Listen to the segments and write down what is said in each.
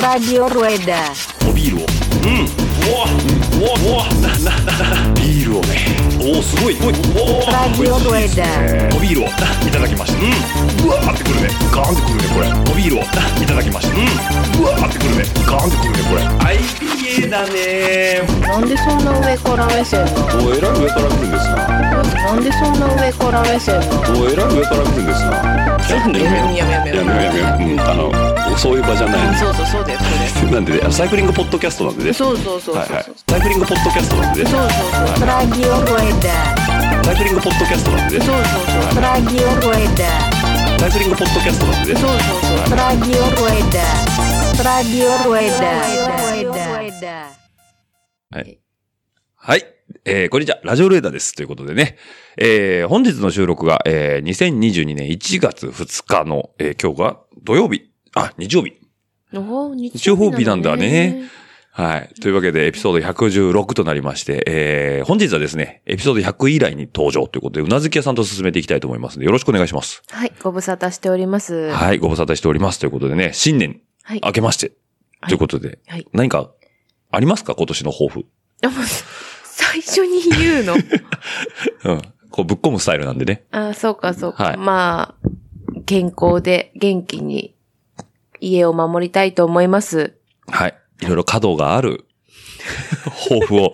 Radio Rueda. おビールをうんうわうわうわなななビールをねおおすごいおいおお Radio Rueda. おビールをいただきましたうんうわーってくるねガーンってくるねこれおビールをいただきましたうんうわーってくるねガーンってくるねこれはい IPA だねなんでそんな上から目線なの？おえらい上から来るんですななんでそんな上から目線なの？おえらい上から来るんですなやめようやめようやめようやめようやめようううんあのそういう場じゃないそうそうそうだよそうなんでねサイクリングポッドキャストなんでねそうそうそうそうはいはいサイクリングポッドキャストなんでねそうそうそう Radio Rueda. サイクリングポッドキャストなんでねそうそうそう Radio Rueda. サイクリングポッドキャストなんでねそうそうそう Radio Rueda. Radio Rueda. はい。はい。えー、こんにちは。ラジオレーダーです。ということでね。えー、本日の収録が、えー、2022年1月2日の、えー、今日が土曜日。あ、日曜日。日日曜日なんだね。はい。というわけで、エピソード116となりまして、えー、本日はですね、エピソード100以来に登場ということで、うなずき屋さんと進めていきたいと思いますので、よろしくお願いします。はい、ご無沙汰しております。はい。ご無沙汰しております。ということでね、新年はい。明けまして、はいということで、はい。何かありますか？今年の抱負。最初に言うの？うん。こう、ぶっ込むスタイルなんでね。あ、そうかそうか。はいまあ、健康で元気に家を守りたいと思います。はい。いろいろ稼働がある 抱負を、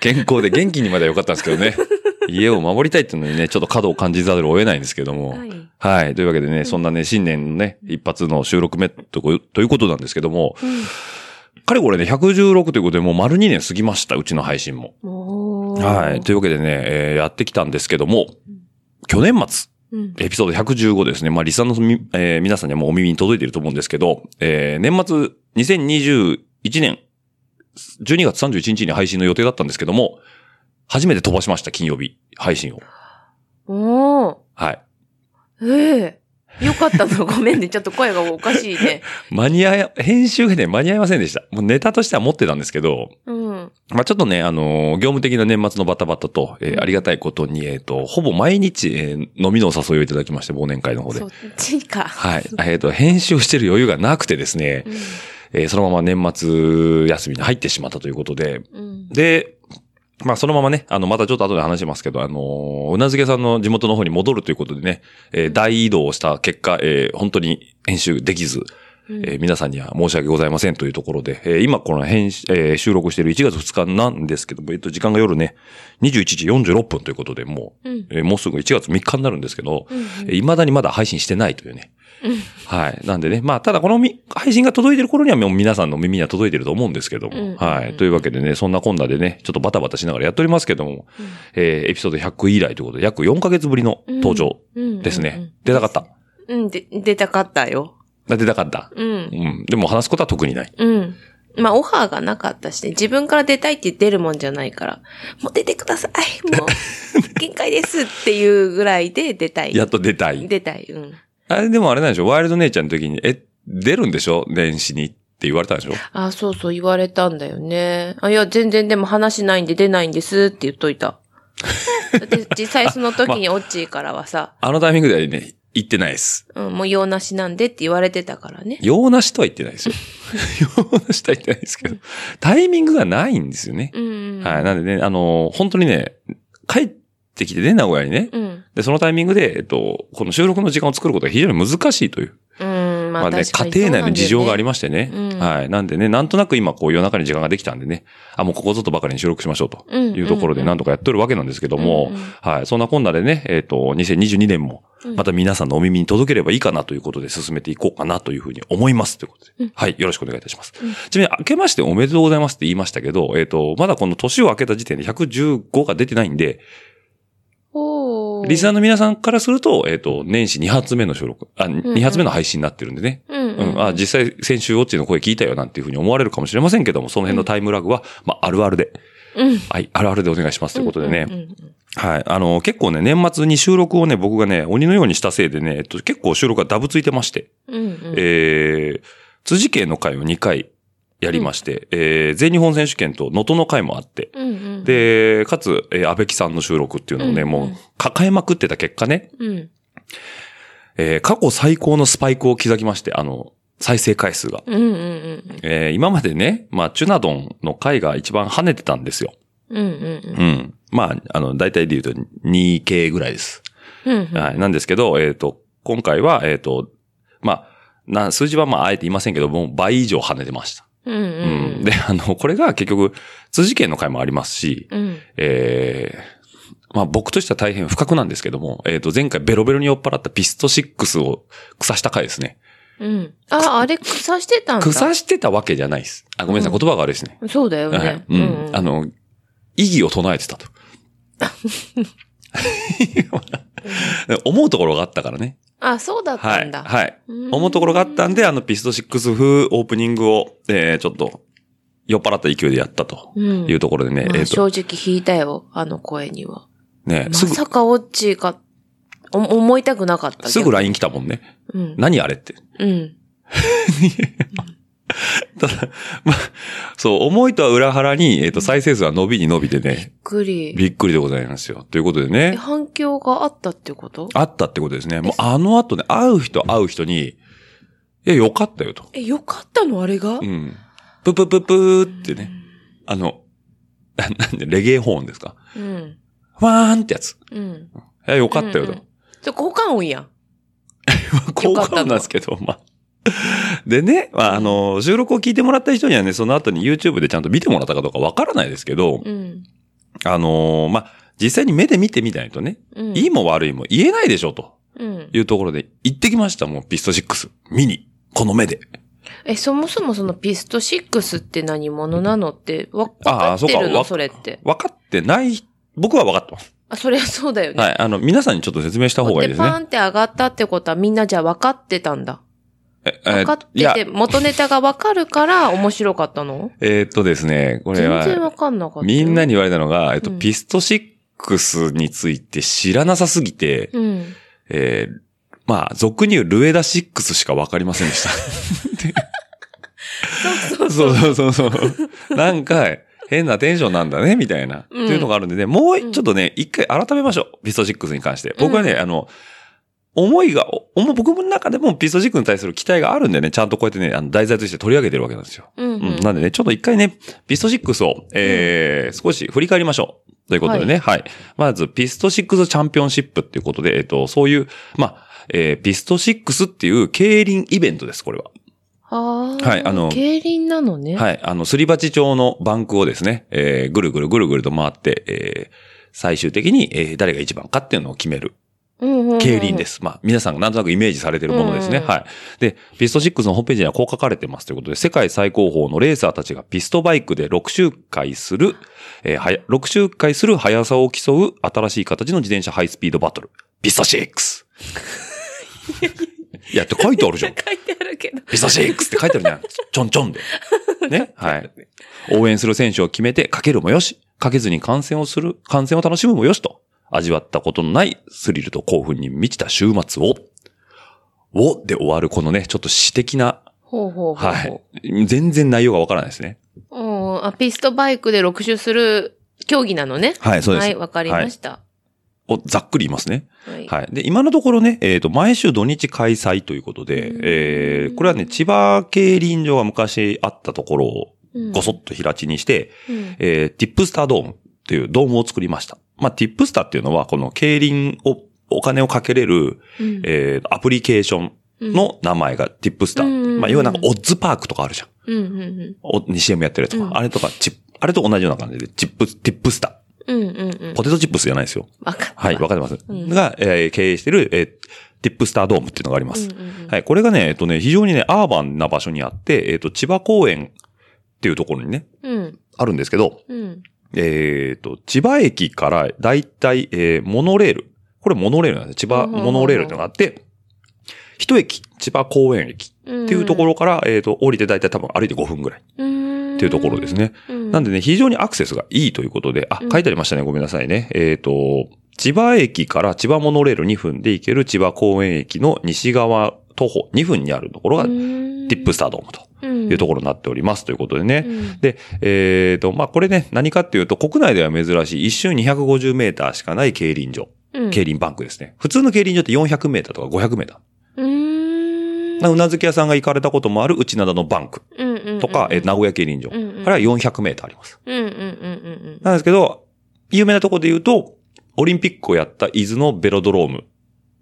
健康で元気にまでは良かったんですけどね。家を守りたいっていうのにね、ちょっと稼働を感じざるを得ないんですけども。はい。はい。というわけでね、そんなね、新年のね、一発の収録目とこということなんですけども、かれこれね、116ということでもう丸2年過ぎました、うちの配信も。はい。というわけでね、えーやってきたんですけども、去年末、うん。エピソード115ですね。まあ、リサのみ、えー皆さんにはもうお耳に届いていると思うんですけど、えー年末2021年12月31日に配信の予定だったんですけども、初めて飛ばしました、金曜日、配信を。おー。はい。ええよかったの。ごめんね。ちょっと声がおかしいね。間に合い、編集がね、間に合いませんでした。もうネタとしては持ってたんですけど、うん。まあ、ちょっとね、あのー業務的な年末のバタバタと、えーありがたいことに、えっ、と、ほぼ毎日、えー飲みのお誘いをいただきまして、忘年会の方でそ。っちか。はい。えっ、と、編集してる余裕がなくてですね、うんえーそのまま年末休みに入ってしまったということで、うん。で、まあそのままね、あの、またちょっと後で話しますけど、あのーうなずけさんの地元の方に戻るということでね、えー大移動をした結果、えー本当に編集できず、うんえー皆さんには申し訳ございませんというところで、えー今この編集、えー収録している1月2日なんですけども、えっと、時間が夜ね、21時46分ということで、もう、うん。えーもうすぐ1月3日になるんですけど、うんうんえー未だにまだ配信してないというね。はい。なんでね。まあ、ただこのみ配信が届いてる頃にはもう皆さんの耳には届いてると思うんですけども。うんはい。というわけでね、そんなこんなでね、ちょっとバタバタしながらやっておりますけども、えーエピソード100以来ということで、約4ヶ月ぶりの登場ですね。うんうんうん出たかった？うん、で、出たかったよ。あ出たかった？うん。うん。でも話すことは特にない。うん。まあ、オファーがなかったしね、自分から出たいって出るもんじゃないから、もう出てくださいもう、限界ですっていうぐらいで出たい。やっと出たい。出たい。うん。あれでもあれなんでしょ？ワイルドネイチャーの時に、え、出るんでしょ？年始にって言われたんでしょ？あ、そうそう言われたんだよね。あ、いや、全然でも話ないんで出ないんですって言っといた。で、実際その時に オッチーからはさ、あのタイミングではね、言ってないです。うん、もう用なしなんでって言われてたからね。用なしとは言ってないですよ。用なしとは言ってないですけど、タイミングがないんですよね。うん、うん。はい。なんでね、あのー本当にね、帰ってきてね、名古屋にね。うん。で、そのタイミングで、えっと、この収録の時間を作ることが非常に難しいという。うん、まあ、まあね、確かに家庭内の事情がありまましてね。うんはい。なんでね、なんとなく今こう夜中に時間ができたんでね、あ、もうここぞとばかりに収録しましょうとうんいうところでうんなんとかやってるわけなんですけども、うんうんはい。そんなこんなでね、えっと、2022年もうんまた皆さんのお耳に届ければいいかなということで進めていこうかなというふうに思いますということで。はい。よろしくお願いいたします。ちなみに、明けましておめでとうございますって言いましたけど、えっと、まだこの年を明けた時点で115が出てないんで、リスナーの皆さんからすると、えっ、と、年始2発目の収録、あ、2発目の配信になってるんでね。うんうんうん、あ、実際先週オッチーの声聞いたよなんていうふうに思われるかもしれませんけども、その辺のタイムラグは、まあ、あるあるで。うん。はい、あるあるでお願いしますということでね。うんうんうんはい。あの、結構ね、年末に収録をね、僕がね、鬼のようにしたせいでね、えっと、結構収録がダブついてまして、うんうんえー、辻家の会を2回やりまして、えー、全日本選手権と能登の会もあって、うんうん、で、かつ、えー、安倍木さんの収録っていうのをね、うんもう、抱えまくってた結果ね、うん。えー過去最高のスパイクを刻きまして、あの、再生回数が。うんうんうんえー今までね、まあ、チュナドンの回が一番跳ねてたんですよ。うん。うんうんうん。まあ、あの、大体で言うと 2K ぐらいです。うん。うんうんはい。なんですけど、えっ、と、今回は、えっ、と、まあ、な、数字はまあ、あえて言いませんけども、倍以上跳ねてました。うんう。うんん。で、あの、これが結局、辻家の回もありますし、うん。えー、まあ僕としては大変不覚なんですけども、えっ、と、前回ベロベロに酔っ払ったピスト6を腐した回ですね。うん。あ、あれ、腐してたんだ。腐してたわけじゃないです。あ、ごめんなさい、うん言葉が悪いですね。そうだよはいね。うん。あ、の、意義を唱えてたと。思うところがあったからね。あ、そうだっはい。たんだ。はい。うん思うところがあったんで、あの、ピスト6風オープニングを、えー、ちょっと、酔っ払った勢いでやったとうんいうところでね、まあえっ、と、正直引いたよ、あの声には。ね、まさかオッチーか、お思いたくなかった。すぐ LINE 来たもんね。うん。何あれって。うん。ただ、まあ、そう、思いとは裏腹に、えっ、と、再生数は伸びに伸びてね、びっくり。びっくりでございますよ。ということでえね、反響があったってこと？あったってことですね。もうあの後ね、会う人会う人に、いや、よかったよと。え、よかったの？あれが？うん。ププププーってね、あの、ななんで、レゲエホーンですか？うん。ファーンってやつ。うん。いや、よかったよとうんうん。それ交換音やん。効果音なんですけど、まあ。でね、まあ、あの、収録を聞いてもらった人にはね、その後に YouTube でちゃんと見てもらったかどうかわからないですけど、うん。あのまあ、実際に目で見てみないとね、うん。いいも悪いも言えないでしょ、とうん。いうところで行ってきました、もうピスト6。見に。この目で。え、そもそもそのピスト6って何者なのって、わ、かってるの？あそうかわそれって。分かってない、僕は分かってます。あ、そりゃそうだよね。はい。あの、皆さんにちょっと説明した方がいいですね。でパーンって上がったってことはみんなじゃあ分かってたんだ。ええ分かってて、元ネタが分かるから面白かったの？えーっとですね、これ全然かんなかったよ。みんなに言われたのが、えっと、うんピスト6について知らなさすぎて、うん。えーまあ、俗に言うルエダ6しか分かりませんでした。そうそうそうそうそうそう。なんか、変なテンションなんだね、みたいな。うんっていうのがあるんでね、もうちょっとね、一回改めましょう。ピスト6に関して。僕はね、うんあの、思いが、おも僕の中でもピスト6に対する期待があるんでね、ちゃんとこうやってね、あの題材として取り上げてるわけなんですよ。うん、ううんん。なんでね、ちょっと一回ね、ピスト6を、えー少し振り返りましょう。ということでね、はい。まず、ピスト6チャンピオンシップっていうことで、えっ、と、そういう、まあ、えーピスト6っていう競輪イベントです、これは。はあ。はいあの競輪なのね。はい。あの、すり鉢状のバンクをですね、えーぐるぐるぐるぐると回って、えー最終的に、えー誰が一番かっていうのを決めるうんうんうん競輪で。す。まあ、皆さんがなんとなくイメージされているものですね。うんはい。で、ピスト6のホームページにはこう書かれてますということで、世界最高峰のレーサーたちがピストバイクで6周回する、えーはや、6周回する速さを競う新しい形の自転車ハイスピードバトル。ピスト 6! いや、って書いてあるじゃん。書いてあるけど。ピスト6って書いてあるじゃん。ちょんちょんで。ね？はい。応援する選手を決めて、かけるもよし、かけずに観戦をする、観戦を楽しむもよしと、味わったことのないスリルと興奮に満ちた週末を、をで終わるこのね、ちょっと詩的な、ほうほうほうはほい。全然内容がわからないですね。う。うんあ、ピストバイクで6周する競技なのね。はい、そうです。はい、わかりました。をざっくり言いますね。はい。はい。で、今のところね、えっ、と、毎週土日開催ということで、うんえー、これはね、千葉競輪場が昔あったところをうんごそっと平地にして、うんえー、ティップスタードームっていうドームを作りました。まあ、ティップスターっていうのは、この競輪を、お金をかけれる、うんえー、アプリケーションの名前がティップスター。うんまあ、要はなんかオッズパークとかあるじゃん。うんうんうんお、に CM やってるやつとか。うんあれとか、チップ、あれと同じような感じで、チップ、ティップスタうんうんうんー。ポテトチップスじゃないですよ。わか。はい、わかってます。うんが、えー経営してる、えー、ティップスタードームっていうのがあります。うんうんうんはい、これがね、えっとね、非常にね、アーバンな場所にあって、えっと、千葉公園っていうところにね、うん。あるんですけど、うん。えっと、千葉駅からだいたい、えーモノレール。これモノレールなんです。千葉モノレールってのがあって、一駅、千葉公園駅っていうところから、えっと、降りてだいたい多分歩いて5分ぐらいっっていうところです。ね。なんでね、非常にアクセスがいいということで、あう、ん書いてありましたね。ごめんなさいね。えっと、千葉駅から千葉モノレール2分で行ける千葉公園駅の西側徒歩2分にあるところが、ティップスタードームというところになっておりますということでね。うんで、えっ、と、まあ、これね、何かっていうと、国内では珍しい一周250メーターしかない競輪場。うん競輪バンクですね。普通の競輪場って400メーターとか500メーター。うーん。うなずき屋さんが行かれたこともある内灘のバンクとか、え名古屋競輪場。うんうんあれは400メーターあります。うんうんうんうんなんですけど、有名なところで言うと、オリンピックをやった伊豆のベロドローム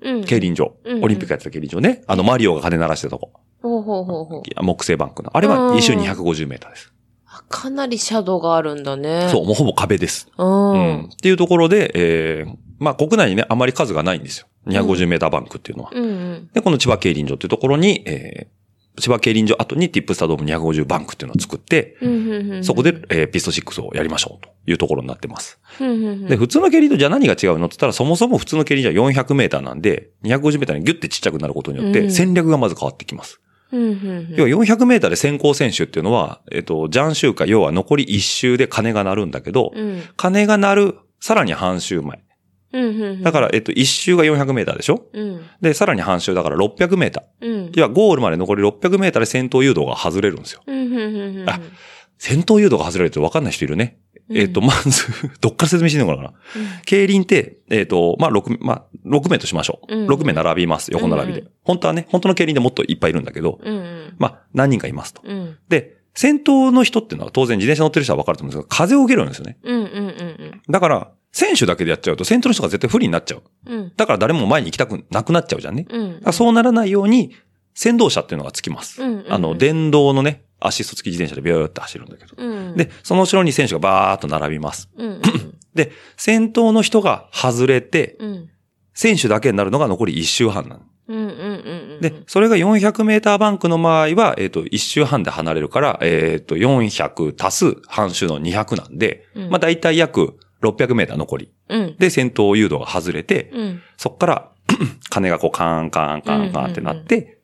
うん。うん。競輪場。オリンピックやってた競輪場ね。あの、マリオが鐘鳴らしてたとこ。ほうほうほうほう。木製バンクの。あれは一周250メーターです。あかなりシャドウがあるんだね。そう、もうほぼ壁です。う。うん。ん。っていうところで、えー、まあ国内にね、あまり数がないんですよ。250メーターバンクっていうのは。うんうん。で、この千葉競輪場っていうところに、えー、千葉競輪場後にティップスタードーム250バンクっていうのを作って、うん。そこで、えーピスト6をやりましょうというところになってます。うん。で、普通の競輪とじゃあ何が違うのって言ったら、そもそも普通の競輪じゃ400メーターなんで、250メーターにギュッてちっちゃくなることによっうんて、戦略がまず変わってきます。うんうんうん。要は400メーターで先行選手っていうのは、えっと、ジャン周回、要は残り1周で鐘が鳴るんだけど、うん。鐘が鳴る、さらに半周前。うんうんうん。だから、えっと、1周が400メーターでしょ？うん。で、さらに半周だから600メーター。うん。要はゴールまで残り600メーターで先頭誘導が外れるんですよ。うんうんうんうん。あ先頭誘導が外れるって分かんない人いるね。うんえっと、まず、どっから説明していいのかな？競輪って、えっ、と、まあ、6、まあ、6名としましょう。うん6名並びます。横並びで。うん本当はね、本当の競輪でもっといっぱいいるんだけど、うんうん。まあ、何人かいますと。うん。で、先頭の人っていうのは当然自転車乗ってる人は分かると思うんですが、風を受けるんですよね。うんうんうんだから、選手だけでやっちゃうと、先頭の人が絶対不利になっちゃう。うん。うん。だから誰も前に行きたくなくなっちゃうじゃんね。うんそうならないように、先導車っていうのがつきます。うんうんうんあの、電動のね、アシスト付き自転車でビューって走るんだけど。うん。で、その後ろに選手がバーっと並びます。うんうん で、先頭の人が外れて、うん。選手だけになるのが残り1周半なの。で、それが400メーターバンクの場合は、えっ、と、1周半で離れるから、えっ、と、400足す半周の200なんで、うんまあ大体約600メーター残り。うん。で、先頭誘導が外れて、うん。そっから、鐘がこうカーンカーンカーンカーンってなって、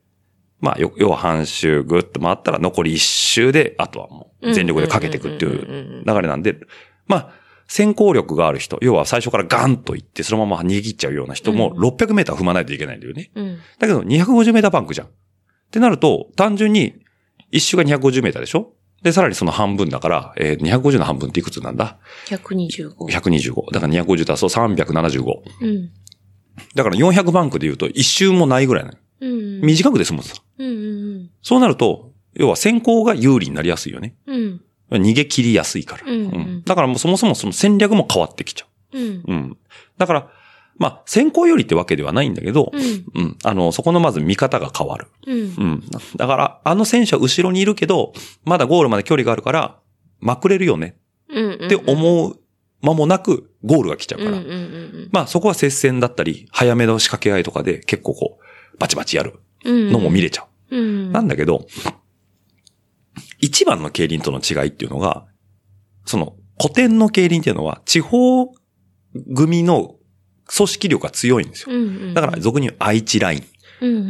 まあ、よ要は半周ぐっと回ったら残り1周で、あとはもう全力でかけていくっていう流れなんで、まあ、先行力がある人、要は最初からガンと行って、そのまま逃げ切っちゃうような人もうん600メーター踏まないといけないんだよね。うん。だけど250メーターバンクじゃん。ってなると、単純に1周が250メーターでしょ？で、さらにその半分だから、えー、250の半分っていくつなんだ？125。?125。だから250足すと375。うん。だから400バンクで言うと1周もないぐらいなの。うん。短くで済むんですようんうんそうなると、要は先行が有利になりやすいよね。うん。逃げ切りやすいから。うんうんだからもうそもそもその戦略も変わってきちゃうん。うん。う。うん。だから、まあ、先行有利ってわけではないんだけど、うん。うん。あの、そこのまず見方が変わる。うん。うん。だから、あの選手は後ろにいるけど、まだゴールまで距離があるから、まくれるよねうん。って思う間もなく、ゴールが来ちゃうから。うんうんうんまあ、そこは接戦だったり、早めの仕掛け合いとかで結構こう、バチバチやるうん。のも見れちゃう。うん。なんだけど、一番の競輪との違いっていうのが、その古典の競輪っていうのは地方組の組織力が強いんですよ。うんうん。だから俗に言う愛知ライン。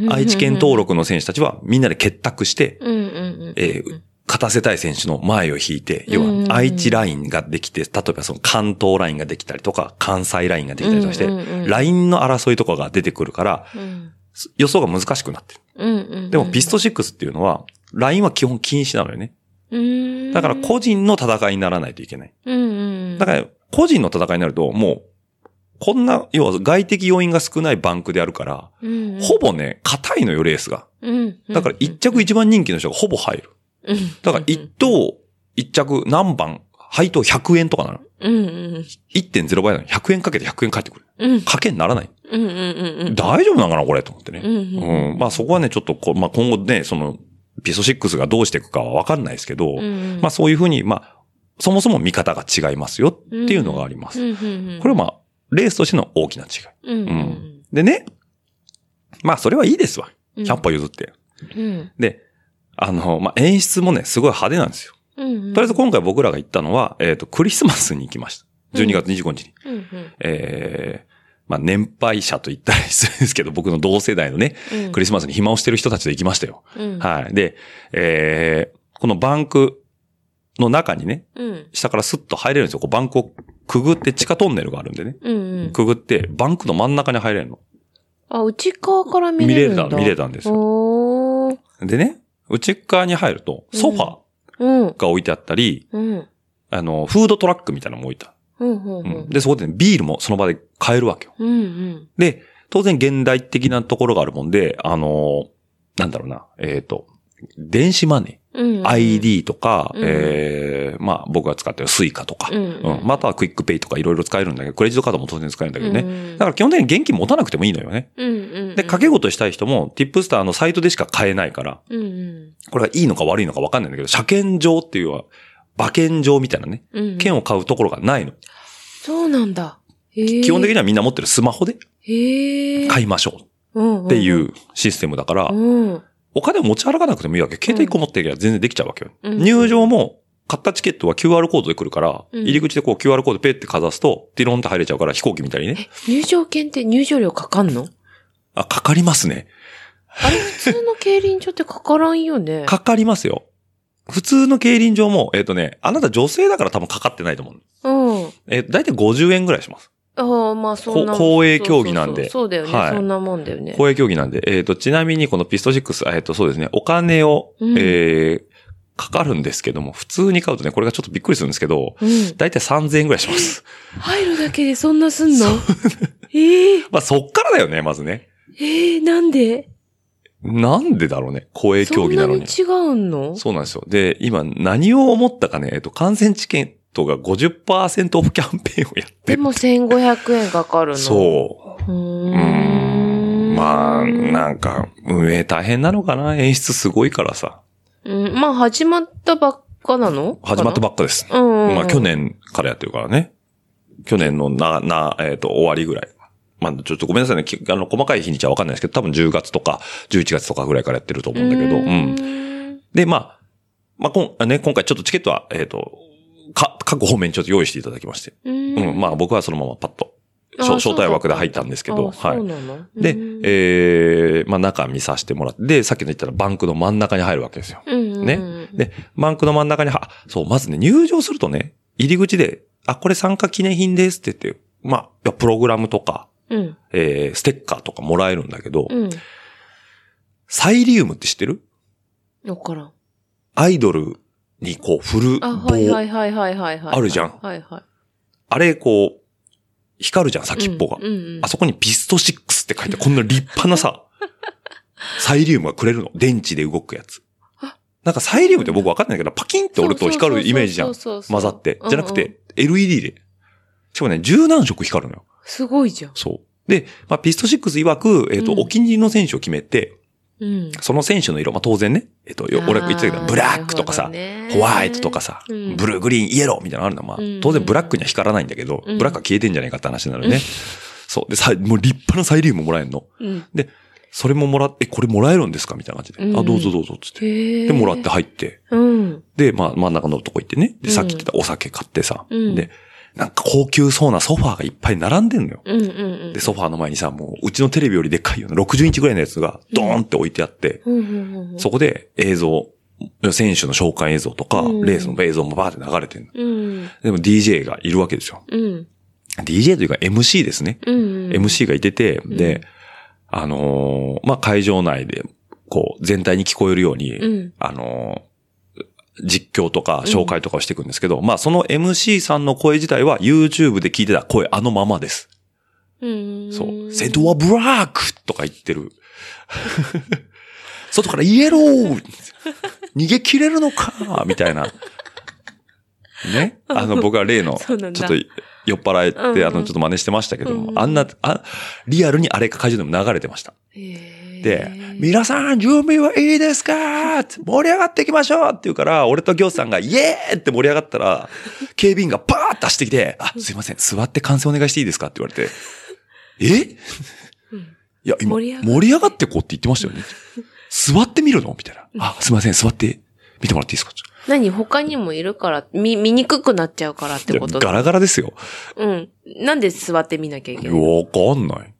愛知県登録の選手たちはみんなで結託して。えー勝たせたい選手の前を引いて、要は愛知ラインができて、例えばその関東ラインができたりとか、関西ラインができたりとかしてラインの争いとかが出てくるから、うん予想が難しくなってる。うんうん。でもピスト6っていうのは、ラインは基本禁止なのよね。うん。だから個人の戦いにならないといけない。うんうん。だから、個人の戦いになると、もう、こんな、要は外的要因が少ないバンクであるから、うん、ほぼね、硬いのよ、レースが。うん。だから一着一番人気の人がほぼ入る。うん。だから一等、一着何番、配当100円とかなの。うんうん。1.0倍なのに100円かけて100円返ってくる。うん。かけにならない。うんうんうんうん。大丈夫なのかな、これ、と思ってね。うんうんうん。まあそこはね、ちょっとこう、まあ今後ね、その、ピスト6がどうしていくかはわかんないですけど、うんまあそういうふうに、まあ、そもそも見方が違いますよっていうのがあります。うんうんうん。これはまあ、レースとしての大きな違い。うんううんん。でね、まあそれはいいですわ。うん。100歩譲って。うん。で、あの、まあ演出もね、すごい派手なんですよ。うんうん。とりあえず今回僕らが行ったのは、えっ、と、クリスマスに行きました。12月25日に。うんうん。えー、まあ年配者と言ったら失礼ですけど、僕の同世代のね、うん。クリスマスに暇をしてる人たちで行きましたよ。うん。はい。で、えー、このバンクの中にね、うん。下からスッと入れるんですよ。こうバンクをくぐって地下トンネルがあるんでね。うんうん。くぐって、バンクの真ん中に入れるの。あ、内側から見れるんだ。見れた見れたんですよ。でね、内側に入ると、ソファうん。ーが置いてあったり、うん。あの、フードトラックみたいなのも置いてあうん。うん。る。うんで、そこで、ね、ビールもその場で買えるわけよ。うん。うん。で、当然現代的なところがあるもんで、あの、なんだろうな、えっ、と、電子マネーうん、 iD とか、うんえー、まあ僕が使ってる Suica とか、うんうんまああとは QUICPay とかいろいろ使えるんだけど、クレジットカードも当然使えるんだけどね。うんだから基本的に現金持たなくてもいいのよね。うんうんうん。で、賭け事したい人も、 TIPSTAR のサイトでしか買えないから、うんうん。これがいいのか悪いのか分かんないんだけど、車券場っていうのは、馬券場みたいなね、うん。券を買うところがないの。そうなんだ。基本的にはみんな持ってるスマホで。買いましょっうっていうシステムだから、うん。お金を持ち歩かなくてもいいわけ。携帯1個持っていけば全然できちゃうわけよ。うん入場も、買ったチケットは QR コードで来るから、うん入り口でこう QR コードペってかざすと、ティロンって入れちゃうから飛行機みたいにね。入場券って入場料かかんの？あ、かかりますね。あれ普通の競輪場ってかからんよね。かかりますよ。普通の競輪場も、えっ、とね、あなた女性だから多分かかってないと思う。うん。えー、だいたい50円ぐらいします。ああ、まあそんな。こ公営競技なんでそうそうそうそうだよね、はいそんなもんだよね。公営競技なんで、えっ、と、ちなみにこのピスト6、えっ、と、そうですね、お金を、うんえー、かかるんですけども、普通に買うとね、これがちょっとびっくりするんですけど、うん。だいたい3000円ぐらいします。入るだけでそんなすんの？ええまあ、そっからだよね、まずね。ええなんで？なんでだろうね、公営競技なのに。そんなに違うの？そうなんですよ。で、今何を思ったかね、えっ、と、観戦チケットが50%オフキャンペーンをやってる。でも1500円かかるの？そう。う。ーーん。ん。まあ、なんか、運営大変なのかな？演出すごいからさ。うん、まあ始まったばっかなの？始まったばっっかです。かうん、うん。まあ去。年からやってるからね。去年のな、な、えっ、と、終わりぐらい。まあちょっとごめんなさいね。きあの、細かい日にちはわかんないですけど、多分10月とか11月とかぐらいからやってると思うんだけど、うん。ん。で、まあ、まあ、こん、ね、今回ちょっとチケットは、えっ、と、か、各方面にちょっと用意していただきまして。うんうん。まあ僕はそのままパッと、あ招招待枠で入ったんですけど、はい。でうん、えー、まあ中見させてもらって、で、さっきの言ったらバンクの真ん中に入るわけですよ。ね。で、バンクの真ん中には、あそう、まずね、入場するとね、入り口で、あ、これ参加記念品ですって言って、まあ、プログラムとか、うん。えー、ステッカーとかもらえるんだけど、うん。サイリウムって知ってる？わからん。アイドルにこう振る棒。あ、はいはいはいはいはいはい。あるじゃんはいはい。あれ、こう、光るじゃん、先っぽが。うんうんうんあそこにピスト6って書いて、こんな立派なさ、サイリウムがくれるの？電池で動くやつあ？なんかサイリウムって僕わかんないけど、パキンって折ると光るイメージじゃん。混ざって。じゃなくて、LED で。しかもね、十何色光るのよ。すごいじゃん。そう。で、まあ、ピスト6曰く、えっ、と、うんお気に入りの選手を決めて、うん。その選手の色、まあ、当然ね、えっ、と、よ俺が言ってたけど、ブラックとかさ、ホワイトとかさ、うんブルー、グリーン、イエローみたいなのあるのは、まあうん、当然ブラックには光らないんだけど、うんブラックは消えてんじゃないかって話になるね。そう。で、さ、もう立派なサイリウムもらえるの。うん。それももらって、え、これもらえるんですかみたいな感じで。うんあ、どうぞどうぞ、つって。で、もらって。入って。うん。で、まあ、真ん中のとこ行ってね。で、うんさっき言ってたお酒買ってさ。うんで、なんか高級そうなソファーがいっぱい並んでんのよ。うんうんうん。で、ソファーの前にさ、もう、うちのテレビよりでっかいような60インチぐらいのやつが、ドーンって置いてあって。そこで映像、選手の紹介映像とか、うんレースの映像もバーって流れてるの。うん。でも DJ がいるわけですよ。うん。DJ というか MC ですね。うんうん。MC がいてて、んで、あのーまあ、会場内で、こう、全体に聞こえるように、うんあのー実況とか紹介とかをしていくんですけど、まあ、その MC さんの声自体は YouTube で聞いてた声あのままです。うん。そう。セドアブラックとか言ってる。外からイエロー 逃げ切れるのかみたいな。ね？あの、僕は例の、ちょっと酔っ払えて、うんうんあの、ちょっと真似してましたけどあんな、あ、リアルにあれが会場でも流れてました。へえ。で、皆さん準備はいいですか？って盛り上がっていきましょうって言うから、俺と行さんが イエーって盛り上がったら、警備員がバーッと走ってきて、あ、すいません、座って観戦お願いしていいですか？って言われて、え？うん。いや、今、盛り上がって。こうって言ってましたよね。座ってみるの？みたいな。あ、すいません、座って。見てもらっていいですか？何他にもいるから、見、見にくくなっちゃうからってこと？ガラガラですよ。うん。なんで座ってみなきゃいけないわかんない。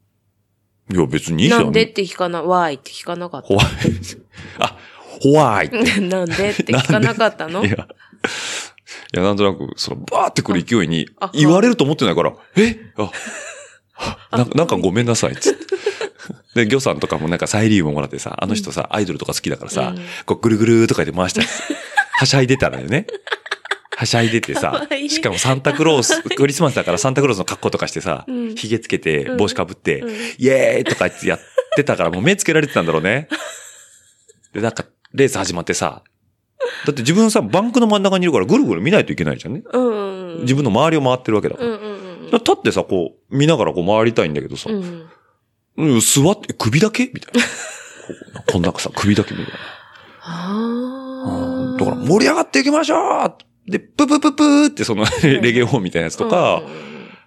いや、別にいいじゃん。なんでって聞かな、わーいって聞かなかっホワイ あ、ホワイト。た。なんでって聞かなかったの？いや、いや、なんとなく、その、バーってくる勢いにあ、言われると思ってないから、え？あ、はなんかなんかごめんなさい、つって。で、魚さんとかもなんかサイリウムもらってさ、あの人さ、アイドルとか好きだからさ、うんこうぐるぐるとかで回したり、はしゃいでたらね。はしゃいでてかさ わい、いしかもサンタクロース、クリスマスだからサンタクロースの格好とかしてさうん、髭つけて帽子かぶってうん、イエーイとかやってたからもう目つけられてたんだろうね。で、なんか、レース始まってさ、だって自分さ、バンクの真ん中にいるからぐるぐる見ないといけないじゃんね。うんうん。自分の周りを回ってるわけだから。うんうんうん。立ってさ、こう、見ながらこう回りたいんだけどさ、うん。うん、座って、首だけみたいな。こんなさ、首だけみたいな。ああ。だから盛り上がっていきましょうで、ププププーってその レゲエ本みたいなやつとか、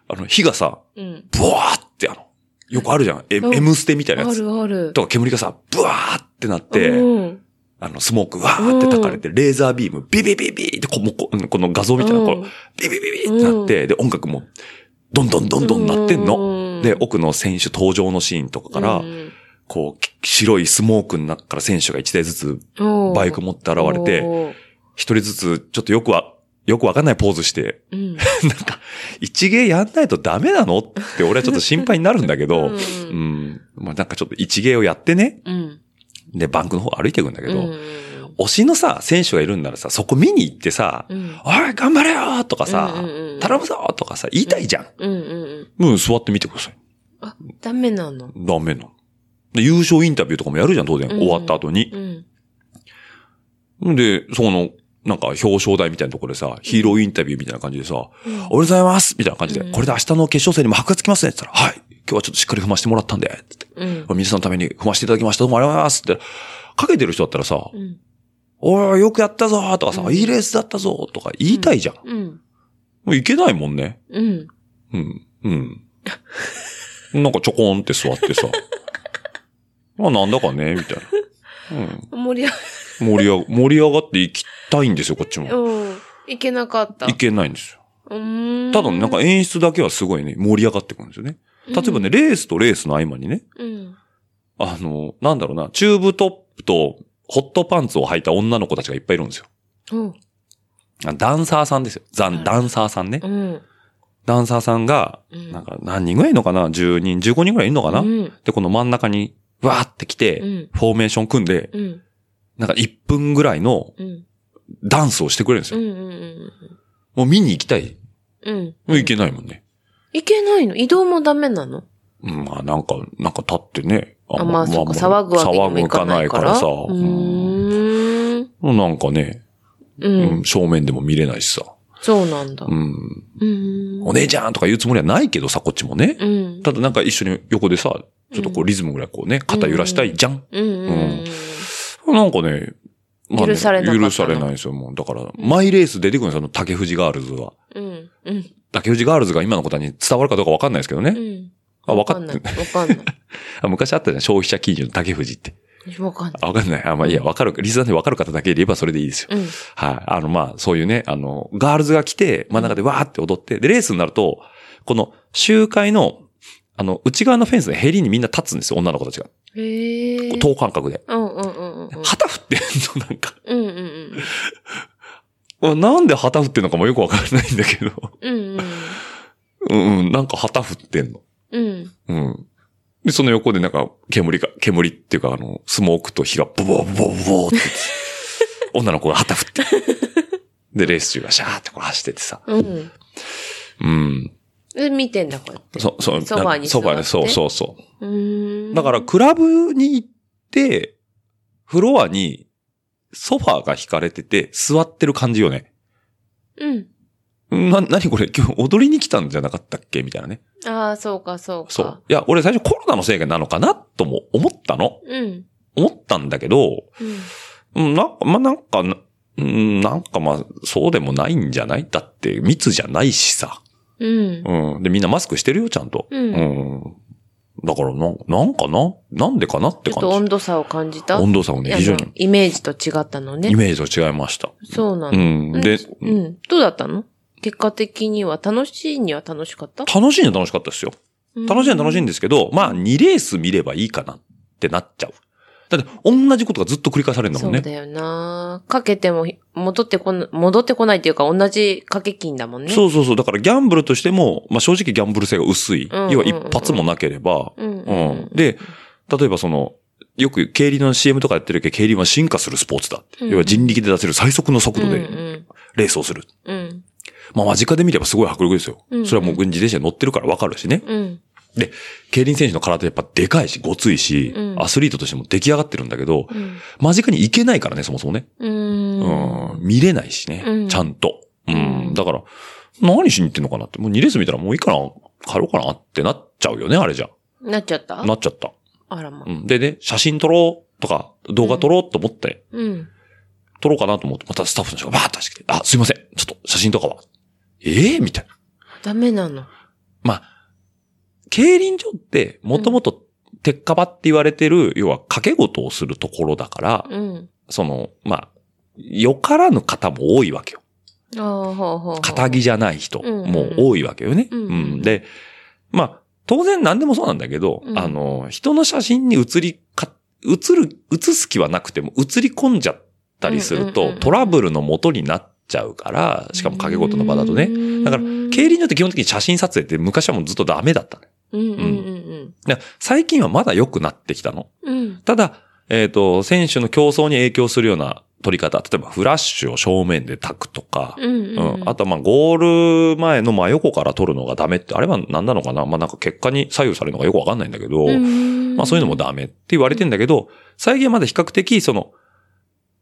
あの、火がさ。ブワーってあの、よくあるじゃん。えうん。M ステみたいなやあつ。るある。とか煙がさ、ブワーってなって、うん、あの、スモークわーって焚かれて、レーザービーム、ビビビビってこもこ、の画像みたいな、こうビビビビってなって、で、音楽も、どんどんどんどんなってんの。うん。で、奥の選手登場のシーンとかから、うん。こう、き白いスモークの中から選手が一台ずつバイク持って現れて、一人ずつちょっとよくわ、よくわかんないポーズして、うん。なんか、一芸やんないとダメなのって俺はちょっと心配になるんだけど、ううんん。まあなんかちょっと一芸をやってね、うん。で、バンクの方歩いていくんだけど、うん推しのさ、選手がいるんならさ、そこ見に行ってさ、うん。おい、頑張れよとかさ、うんうんうん頼むぞとかさ、言いたいじゃん。うんうんうん。うん、座ってみてください。あ、ダメなの？ダメなの。で優勝インタビューとかもやるじゃん、当然。うん終わった後に。うん。で、その、なんか表彰台みたいなところでさ、ヒーローインタビューみたいな感じでさ、うんおはようございますみたいな感じで、うんこれで明日の決勝戦にも箔がつきますねって言ったら、はい。今日はちょっとしっかり踏ましてもらったんで、つって。うん。皆さんのために踏ましていただきました。どうもありがとうございますって。かけてる人だったらさ、うん。おい、よくやったぞとかさ、うんいいレースだったぞとか言いたいじゃん。うん。もういけないもんね。うん。うん。うん。なんかちょこんって座ってさ。まあなんだかね、みたいな。盛り上がうん。盛り上が、盛り上がっていきたいんですよ、こっちも。うん。いけなかった。いけないんですよ。うーん。ただね、なんか演出だけはすごいね、盛り上がってくるんですよね。例えばね、レースとレースの合間にね、うん。あの、なんだろうな、チューブトップとホットパンツを履いた女の子たちがいっぱいいるんですよ。うん。あダンサーさんですよ。ザン、ダンサーさんねう。ん。ダンサーさんが、うんなんか何人ぐらいいるのかな ?10 人、15人ぐらいいるのかな、うん。で、この真ん中に、わーって来て、うんフォーメーション組んで、うん。なんか1分ぐらいのうん。ダンスをしてくれるんですうよ。ん。うん。もう見に行きたい。うん。もう行けないもんね。いけないの？移動もダメなの？うん、まあなんか、なんか立ってね。あ、まあ、そうか、騒ぐわけにもいかないから。騒ぐかないからさ。うーん。うんなんかね、ううんん、。正面でも見れないしさ。そうなんだ。うん。お姉ちゃんとか言うつもりはないけどさ、こっちもね。うん。ただなんか一緒に横でさ、ちょっとこうリズムぐらいこうね、肩揺らしたいじゃん。うんうんなんかね、まあね許されなかったの？許されないんですよ、もう。だから、マイレース出てくるんですよ、あの竹藤ガールズは。うん。うん。うん。竹藤ガールズが今のことに伝わるかどうかわかんないですけどね。うん。あ、わかっんない。て、わかんない。あ昔あったじゃん、消費者金融の竹藤って。わかんない。あ、わかんない。あ、まあいいや、わかる、リスナーでわかる方だけいればそれでいいですよ。うん。はい。あの、まあ、そういうね、あの、ガールズが来て、真ん中でわーって踊って、で、レースになると、この集会の、あの、内側のフェンスのヘリにみんな立つんですよ、女の子たちが。へえ。等間隔で。うんうんうんうん。旗振ってんの、なんか。うんうん なんで旗振ってんのかもよくわからないんだけど。うん。うんうんうん、なんか旗振ってんの。うん。うん。うん。で、その横でなんか、煙が、煙っていうか、あの、スモークと火がボボボボボって。女の子が旗振って。で、レース中がシャーってこう走っててさ。うん。うん。で、見てんだ、こうやって。そ、そう、ソファに座ってソファで、そうそうそう。うーん。だから、、クラブに行って、フロアにソファーが引かれてて、座ってる感じよね。うん。な、なにこれ？今日踊りに来たんじゃなかったっけ？みたいなね。ああ、そうか、そうか。そう。いや、俺最初コロナのせいなのかなとも思ったの。うん。思ったんだけど、うん。うん、なんか、まあ、なんかな、うん、なんかまあ、そうでもないんじゃない？だって密じゃないしさ。うん。うん。で、みんなマスクしてるよ、ちゃんと。うんうんだからな、なんかな？なんでかなってちょっと感じ。温度差を感じた？温度差をね、非常に。イメージと違ったのねイ。メージと違いました。うそうなの。ん。で、うん。どうだったの？結果的には楽しいには楽しかった？楽しいのは楽しかったですよ。楽しいのは楽しいんでですけど、まあ、2レース見ればいいかなってなっちゃう。だって、同じことがずっと繰り返されるんだもね。そうんだよなかけても戻ってこな、戻ってこないっていうか同じ掛け金だもんね。そうそうそう。だからギャンブルとしても、まあ正直ギャンブル性が薄い。うんうんうん要は一発もなければ。うん。うん。で、例えばその、よく競輪の CM とかやってるけど、競輪は進化するスポーツだって。うん要は人力で出せる最速の速度うんうでんレースをする。うん。まあ間近で見ればすごい迫力ですよ。うんそれはもう自転車に乗ってるからわかるしね。うん。で、競輪選手の体やっぱでかいし、ごついし、うんアスリートとしても出来上がってるんだけど、うん。間近に行けないからね、そもそもね。ううんん。見れないしね、うんちゃんと。うん。うんだから、何しに行ってんのかなって。もう2レース見たらもういいかな帰ろうかなってなっちゃうよね、あれじゃ。なっちゃった？なっちゃった。あらまう。ん。でね、写真撮ろうとか、動画撮ろうと思って、うん。撮ろうかなと思って、またスタッフの人がバーッと走ってきて、あ、すいません。ちょっと写真とかは。ええみたいな。ダメなの。まあ、競輪場って、もともと鉄火場って言われてる、要は掛け事をするところだから、うん。その、まあ、よからぬ方も多いわけよ。ああ、ほうほうほう。肩着じゃない人うんも多いわけよね。うんうんで、まあ、当然何でもそうなんだけど、うんあの、人の写真に写りか、写る、写す気はなくても写り込んじゃったりすると、うんうんうんうんトラブルの元になっちゃうから、しかも掛け事の場だとね。だから、競輪場って基本的に写真撮影って昔はもうずっとダメだったね。うんうんうんで最近はまだ良くなってきたの。うん。うん。ただ、えっ、と、選手の競争に影響するような撮り方、例えばフラッシュを正面で焚くとか、うんうん。うん。あとはまあゴール前の真横から撮るのがダメって、あれは何なのかな？まあなんか結果に左右されるのがよくわかんないんだけど、うんまあそういうのもダメって言われてんだけど、最近はまだ比較的その、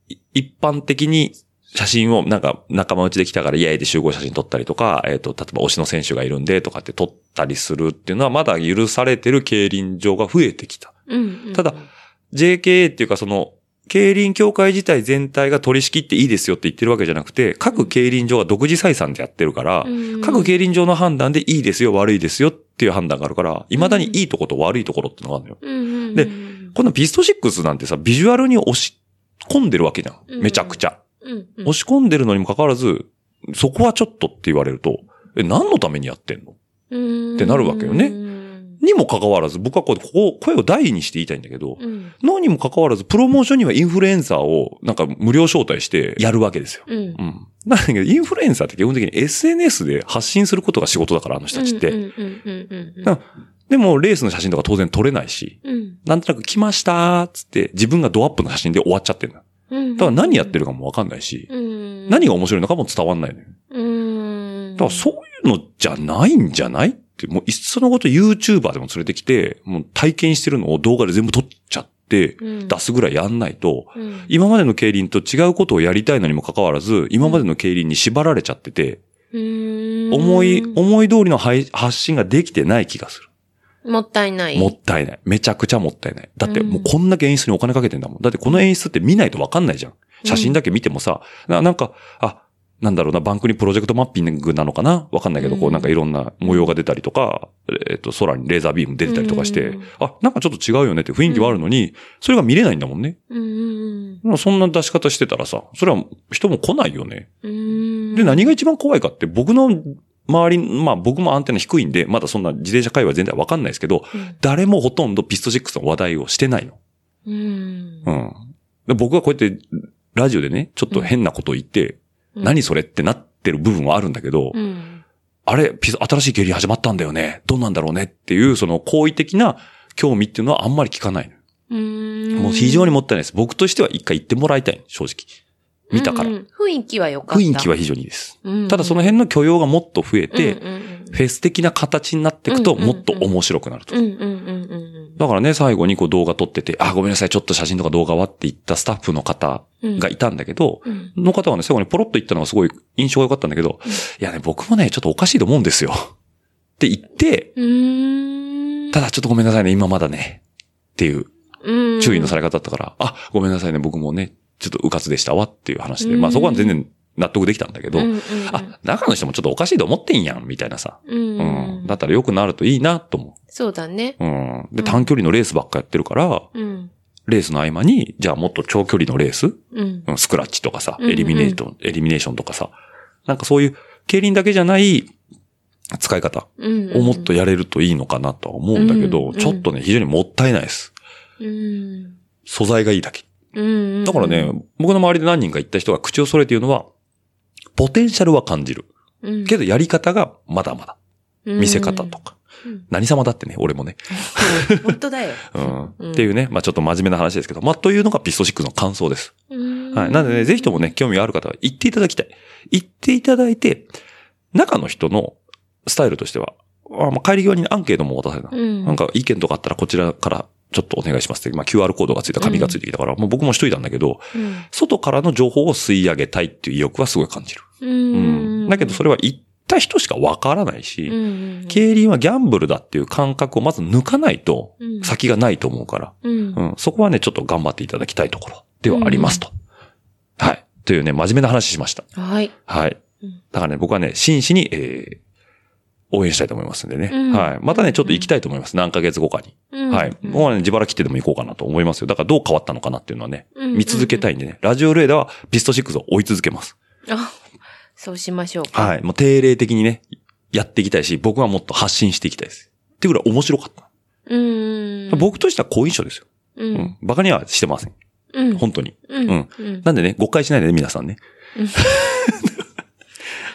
い一般的に写真をなんか仲間内で来たからイエイで集合写真撮ったりとか、えっ、と、例えば推しの選手がいるんでとかって撮ったりするっていうのはまだ許されてる競輪場が増えてきた。うんうん。ただ JKA っていうかその、競輪協会自体全体が取り仕切っていいですよって言ってるわけじゃなくて、各競輪場が独自採算でやってるから、うん各競輪場の判断でいいですよ、悪いですよっていう判断があるから、未だにいいとこと悪いところってのがあるのよ。うん。でこのピスト6なんてさ、ビジュアルに押し込んでるわけじゃうんん。めちゃくちゃ。うんうん、押し込んでるのにもかかわらず、そこはちょっとって言われると、え、何のためにやってんの？っってなるわけよねうんにもかかわらず、僕はこう、ここ、声を大にして言いたいんだけど、うん。のにもかかわらず、プロモーションにはインフルエンサーをなんか無料招待してやるわけですよ。うん。うん。なんだけど、インフルエンサーって基本的に SNS で発信することが仕事だから、あの人たちって。でも、レースの写真とか当然撮れないし、うん。なんとなく来ましたーっつって、自分がドアップの写真で終わっちゃってん。だから何やってるかもわかんないし、うん。何が面白いのかも伝わんないのよ。うん。だからそういうのじゃないんじゃないって、もういっそのこと YouTuber でも連れてきて、もう体験してるのを動画で全部撮っちゃって、うん出すぐらいやんないと、うん、今までの競輪と違うことをやりたいのにもかかわらず、今までの競輪に縛られちゃってて、うん思い、思い通りの配発信ができてない気がする。もったいない。もったいない。めちゃくちゃもったいない。だってうんもうこんだけ演出にお金かけてんだもん。だってこの演出って見ないとわかんないじゃん。写真だけ見てもさ、ななんか、あ、なんだろうな、バンクにプロジェクトマッピングなのかな？わかんないけど、こううんなんかいろんな模様が出たりとか、えっと、空にレーザービーム出てたりとかしてうん、あ、なんかちょっと違うよねって雰囲気はあるのに、それが見れないんだもんね。うんうんそんな出し方してたらさ、それは人も来ないよね。うん。で、何が一番怖いかって、僕の周り、まあ僕もアンテナ低いんで、まだそんな自転車界隈全体わかんないですけど、うん誰もほとんどピスト6の話題をしてないの。うん。うん。で僕がこうやって、ラジオでね、ちょっと変なことを言って、うん何それってなってる部分はあるんだけど、うん。あれ、ピス新しい競輪始まったんだよね。どうなんだろうねっていう、その好意的な興味っていうのはあんまり聞かないの。うん。もう非常にもったいないです。僕としては一回言ってもらいたい、正直。見たから。うんうん雰囲気は良かった。雰囲気は非常にいいです。うん、ただその辺の許容がもっと増えて、うんうんフェス的な形になっていくと、うんうんうんもっと面白くなると。うんうんうんうんだからね、最後にこう動画撮ってて、あ、ごめんなさい、ちょっと写真とか動画はって言ったスタッフの方うん。がいたんだけど、うん。の方はね、最後にポロッと言ったのがすごい印象が良かったんだけど、いやね、僕もね、ちょっとおかしいと思うんですよ。って言って、うん。ただちょっとごめんなさいね、今まだね。っていううん、注意のされ方だったから、あ、ごめんなさいね、僕もね、ちょっと迂闊でしたわっていう話で、うんまあそこは全然納得できたんだけど、うんうんうん、あ、中の人もちょっとおかしいと思ってんやん、みたいなさ。うん、ううんん。だったら良くなるといいな、と思そうだね。う。うん。で、うん短距離のレースばっかやってるから、うん。レースの合間に、じゃあもっと長距離のレースうん。うんスクラッチとかさ、うんうんエリミネート、エリミネーションとかさ、なんかそういう、競輪だけじゃない使い方うん。をもっとやれるといいのかなとは思うんだけど、うんちょっとね、非常にもったいないです。うん。素材がいいだけ。うん。だからね、僕の周りで何人か言った人が口を揃えて言うのは、ポテンシャルは感じる。うん、けどやり方がまだまだ。見せ方とか。うん何様だってね、俺もね。本当だよ。うん。うんっていうね、まあちょっと真面目な話ですけど、まあというのがピスト6の感想です。はい。なのでね、ぜひともね、興味がある方は言っていただきたい。言っていただいて、中の人のスタイルとしては、あまあ、帰り際にアンケートも渡された。うんなんか意見とかあったらこちらからちょっとお願いしますって、まあ QR コードがついた紙がついてきたから、もう僕もしといたんだけど、うん。外からの情報を吸い上げたいっていう意欲はすごい感じる。ううん。ん。だけどそれは行った人しかわからないし、うん、競輪はギャンブルだっていう感覚をまず抜かないとうん先がないと思うから、うんう。ん、そこはね、ちょっと頑張っていただきたいところではありますと。はい。というね、真面目な話しました。はい。はいうん。だからね、僕はね、真摯に、えー、応援したいと思いますんでね。うんはい。またね、ちょっと行きたいと思います。何ヶ月後かに。うんはい。うんもうね、自腹切ってでも行こうかなと思いますよ。だからどう変わったのかなっていうのはね、うん見続けたいんでね。ラジオレーダーはピスト6を追い続けます。あ、そうしましょうか。はい。もう定例的にね、やっていきたいし、僕はもっと発信していきたいです。っていうぐらい面白かった。うん。僕としては好印象ですよ。う。うんん。バカにはしてません。うん。本当に。うん。うんうん。なんでね、誤解しないでね、皆さんねうん。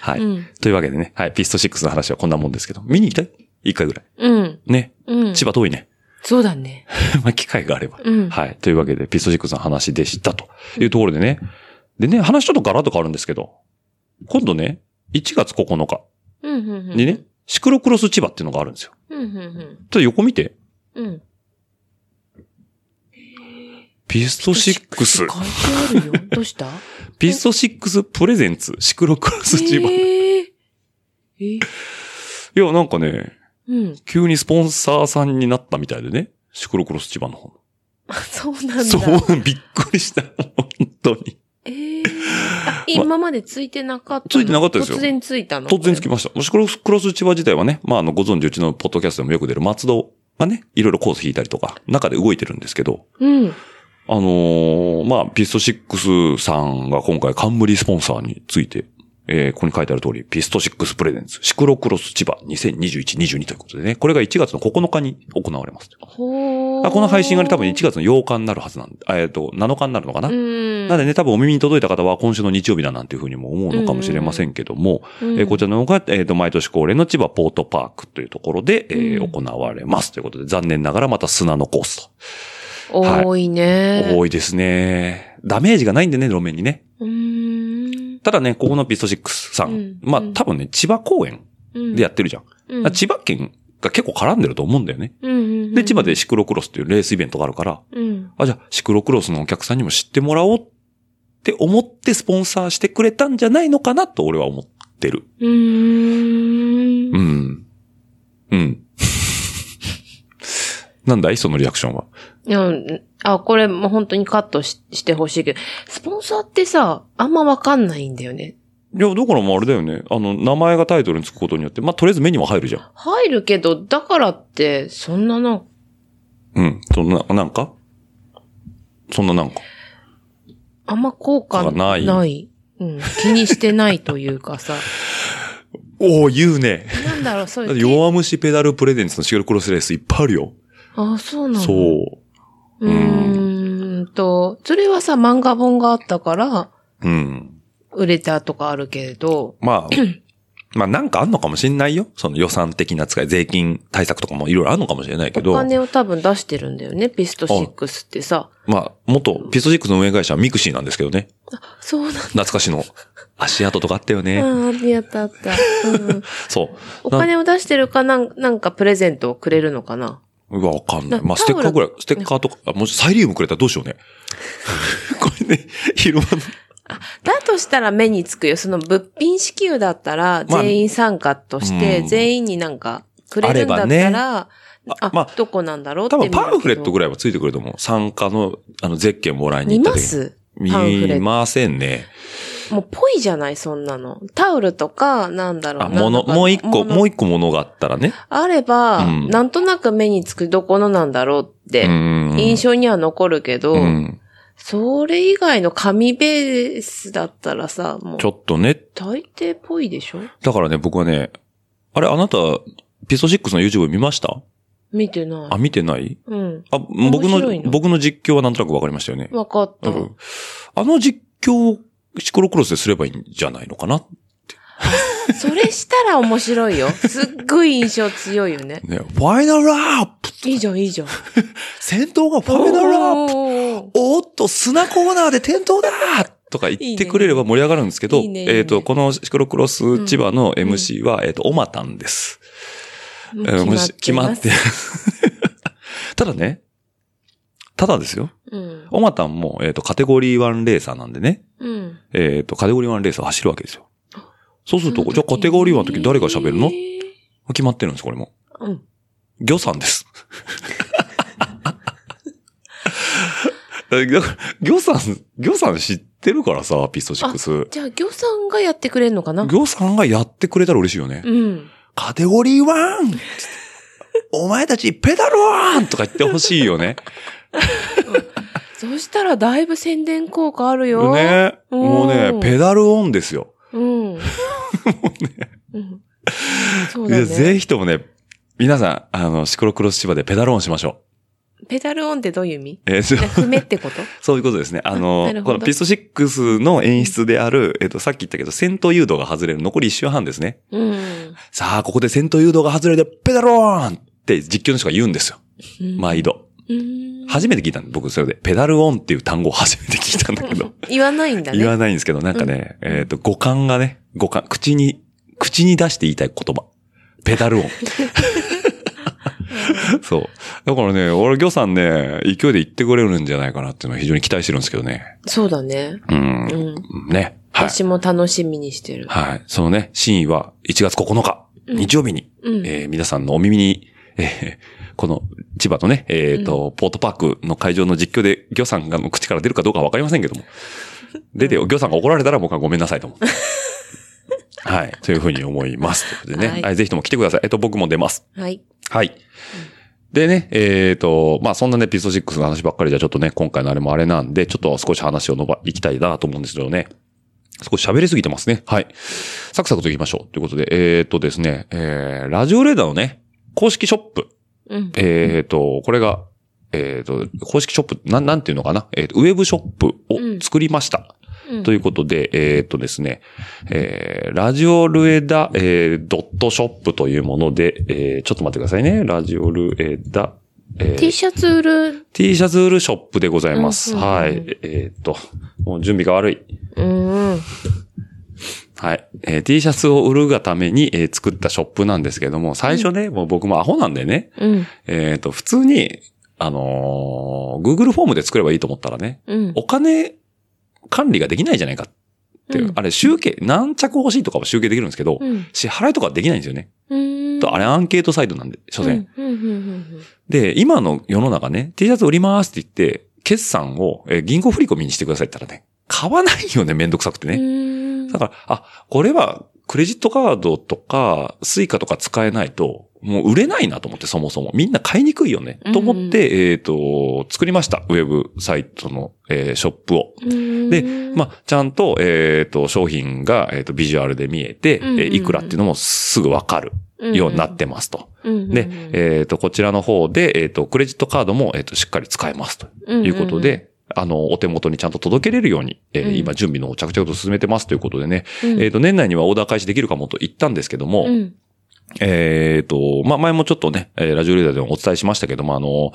はい、うんというわけでね、はい、ピスト6の話はこんなもんですけど、見に行きたい？一回ぐらい。うん。ね。うん。千葉遠いね。そうだね。まあ、機会があれば。うん。はい。というわけで、ピスト6の話でしたというところでね。でね、話ちょっとガラッと変わるんですけど、今度ね、1月9日うん。うん。うん。にね、シクロクロス千葉っていうのがあるんですよ。うん。うん。ちょっと横見て。うん。うん。ピスト6、書いてあるよ。どうした？ピスト6プレゼンツ、シクロクロス千葉。いえーえや、なんかね、うん。急にスポンサーさんになったみたいでね。シクロクロス千葉の方。あ、そうなんだ。そう、びっくりした。本当に。えーあ今までついてなかったの？ついてなかったですよ突然ついたの？突然つきました。シクロクロス千葉自体はね、まあ、あの、ご存知、うちのポッドキャストでもよく出る松戸がね、いろいろコース引いたりとか、中で動いてるんですけど、うん。あのーまあ、ピスト6さんが今回冠スポンサーについて、えーここに書いてある通り、ピスト6プレゼンツ、シクロクロス千葉2021-22ということでね、これが1月の9日に行われます。ほこの配信がね、多分1月の8日になるはずなんで、あえっ、と、7日になるのかな、うん。なんでね、多分お耳に届いた方は今週の日曜日だなんていうふうにも思うのかもしれませんけども、うんえーこちらの方が、えっ、と、毎年恒例の千葉ポートパークというところで、えーうん行われますということで、残念ながらまた砂のコースと。多いね。多いですね。ダメージがないんでね、路面にね。ただね、ここのピスト6さん、うんまあうん多分ね、千葉公園うんでやってるじゃん。うん千葉県が結構絡んでると思うんだよね。うんうん。で、千葉でシクロクロスっていうレースイベントがあるから、うん。あ、じゃあシクロクロスのお客さんにも知ってもらおうって思ってスポンサーしてくれたんじゃないのかなと俺は思ってる。う。ん。うん。なんだい？そのリアクションは。いや、あ、これもう本当にカットししてほしいけど、スポンサーってさ、あんまわかんないんだよね。いや、だからもうあれだよね。あの、名前がタイトルにつくことによって、まあ、とりあえず目には入るじゃん。入るけど、だからって、そんなな、うん。そんな、なんか？そんななんか？あんま効果がない？ない。うん。気にしてないというかさ。おお言うね。なんだろう、そういう。弱虫ペダルプレゼンツのシグルクロスレースいっぱいあるよ。あ、そうなの？そう。うーんと、それはさ、漫画本があったから、うん。売れたとかあるけれど、まあ、まあなんかあんのかもしんないよ。その予算的な使い、税金対策とかもいろいろあるのかもしれないけど。お金を多分出してるんだよね、 PIST6ってさ。まあ、元 PIST6の運営会社は mixi なんですけどね。そうなんだ。懐かしの足跡とかあったよね。ああ、やったあった。うん、そう。お金を出してるかなん、なんかプレゼントをくれるのかなうわ、わかんない。なまあ、ステッカーぐらい、ステッカーとか、あもしサイリウムくれたらどうしようね。これね、昼間の。だとしたら目につくよ。その物品支給だったら、まあ全員参加として、うん全員になんかくれるんだったら、あ,、まあどこなんだろうって多分パンフレットぐらいはついてくると思う。参加の、あの、ゼッケンもらいに見行った時に。ます？パンフレット。見ませんね。もうぽいじゃない、そんなの。タオルとか、なんだろうあ、な。もの、もう一個、物もう一個ものがあったらね。あれば、うんなんとなく目につくどこのなんだろうって、うん印象には残るけど、うん。それ以外の紙ベースだったらさ、もうちょ、っとね。大抵っぽいでしょ？だからね、僕はね、あれ、あなた、ピスト6の YouTube 見ました？見てない。あ、見てない？うん。あ、僕の、僕の実況はなんとなくわかりましたよね。わかった。うんあの実況をシクロクロスですればいいんじゃないのかな？あ それしたら面白いよ。すっごい印象強いよね。ね、ファイナルラップいいじゃん、いいじゃん。戦闘がファイナルラップおっと、砂コーナーで転倒だとか言ってくれれば盛り上がるんですけど、いいねいいねえっ、と、このシクロクロス千葉の MC は、えっ、と、おまたんです。もうえーもし決まって。ただね、ただですよ。うん。おまたんも、えっ、と、カテゴリー1レーサーなんでね、うん。えっ、と、カテゴリー1レーサー走るわけですよ。そうすると、じゃあカテゴリー1の時誰が喋るの？えー決まってるんです、これも。うん。魚さんです。だから魚さん、魚さん知ってるからさ、ピスト6。じゃあ、魚さんがやってくれるのかな？魚さんがやってくれたら嬉しいよね。うん。カテゴリー 1! お前たちペダル 1! とか言ってほしいよね。そしたらだいぶ宣伝効果あるよ。ね。もうね、ペダルオンですよ。うん。うん。そうだね。ぜひともね、皆さん、あの、シクロクロス千葉でペダルオンしましょペダルオンってどういう意味？う。えーそう踏めってこと？そういうことですね。あのこのピスト6の演出である、えっ、と、さっき言ったけど、先頭誘導が外れる残り1周半ですね。うん。さあ、ここで先頭誘導が外れて、ペダルオンって実況の人が言うんですよ。毎度。うん。初めて聞いたん僕それで。ペダルオンっていう単語を初めて聞いたんだけど。言わないんだね。言わないんですけど、なんかね、えっ、と、五感がね、五感、口に、口に出して言いたい言葉。ペダル音。そう。だからね、俺、魚さんね、勢いで言ってくれるんじゃないかなっていうのは非常に期待してるんですけどね。そうだね。うん。うん。ね。はい。私も楽しみにしてる。はい。そのね、真意は1月9日、日曜日に、うんえー皆さんのお耳に、えーこの千葉のね、えっ、と、ポートパークの会場の実況で魚さんがの口から出るかどうかはわかりませんけども。出て、魚さんが怒られたら僕はごめんなさいと思う。はい。というふうに思います。ということでね。はいはい、ぜひとも来てください。えっと、僕も出ます。はい。はい。でね、えっ、と、まあ、そんなね、ピスト6の話ばっかりじゃちょっとね、今回のあれもあれなんで、ちょっと少し話を伸ば、いきたいなと思うんですけどね。少し喋りすぎてますね。はい。サクサクと行きましょう。ということで、えっ、とですね、えー、ラジオレーダーのね、公式ショップ。うん。えっ、と、これが、えっ、と、公式ショップ、なん、なんていうのかな？えっ、と、ウェブショップを作りました。うんということで、えっ、とですね、えー、ラジオルエダ、えー、ドットショップというもので、えー、ちょっと待ってくださいね。ラジオルエダ、えー T シャツ売る？T シャツ売るショップでございます。うんうんうんはい。えっ、と、もう準備が悪い。うん。はい。えー T シャツを売るがために、えー作ったショップなんですけども、最初ね、もう僕もアホなんでね、うん。えっ、と、普通に、あのー Google フォームで作ればいいと思ったらね、うん。お金管理ができないじゃないかっていう、うんあれ集計、何着欲しいとかは集計できるんですけど、うん。支払いとかはできないんですよね。うん。とあれアンケートサイトなんで、所詮。うん。うん。うん。で、今の世の中ね、T シャツ売りますって言って、決済を、えー銀行振り込みにしてくださいって言ったらね、買わないよね、めんどくさくてうね。ん。だから、あ、これは、クレジットカードとか、スイカとか使えないと、もう売れないなと思って、そもそも。みんな買いにくいよね。と思って、えっ、と、作りました。ウェブサイトの、えーショップを。うんで、まあ、ちゃんと、えっ、と、商品が、えっ、と、ビジュアルで見えて、えーいくらっていうのもすぐわかるようになってますと。うん、で、えっ、と、こちらの方で、えっ、と、クレジットカードも、えっ、と、しっかり使えますということで、あの、お手元にちゃんと届けれるように、えーうん。今準備の着々と進めてますということでね、うん、えっ、と、年内にはオーダー開始できるかもと言ったんですけども、うん、えっ、と、まあ、前もちょっとね、えーラジオレーダーでもお伝えしましたけども、あの、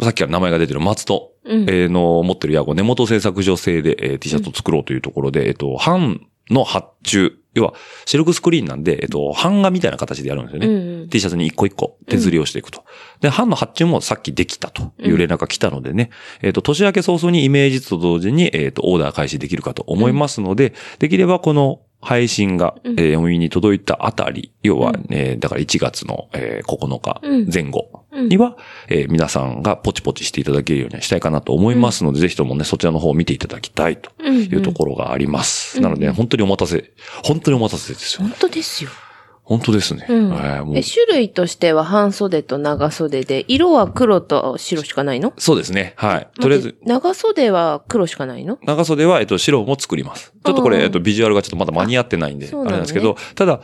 さっきから名前が出てる松戸、うん、えーの持ってる屋号、根元製作所製で、えー T シャツを作ろうというところで、えっ、と、版の発注、要は、シルクスクリーンなんで、えっ、と、版画みたいな形でやるんですよね。うん、T シャツに一個一個手釣りをしていくと。で、版の発注もさっきできたという連絡が来たのでね、えっ、と、年明け早々にイメージと同時に、えっ、と、オーダー開始できるかと思いますので、できればこの配信が、うん。えーお耳に届いたあたり、要は、うん。えーだから1月の、えー9日うん。前後うん。には、えー皆さんがポチポチしていただけるようにはしたいかなと思いますので、ぜひともね、そちらの方を見ていただきたいとうん、いうところがあります。うんなので、本当にお待たせ、本当にお待たせですよ。本当ですよ。本当ですね。うんえ種類としては半袖と長袖で、色は黒と白しかないの？そうですね。はい。とりあえず長袖は黒しかないの？長袖は、えっと、白も作ります。ちょっとこれ、うんえっと、ビジュアルがちょっとまだ間に合ってないんで、あそうなのねれなんですけど、ただ、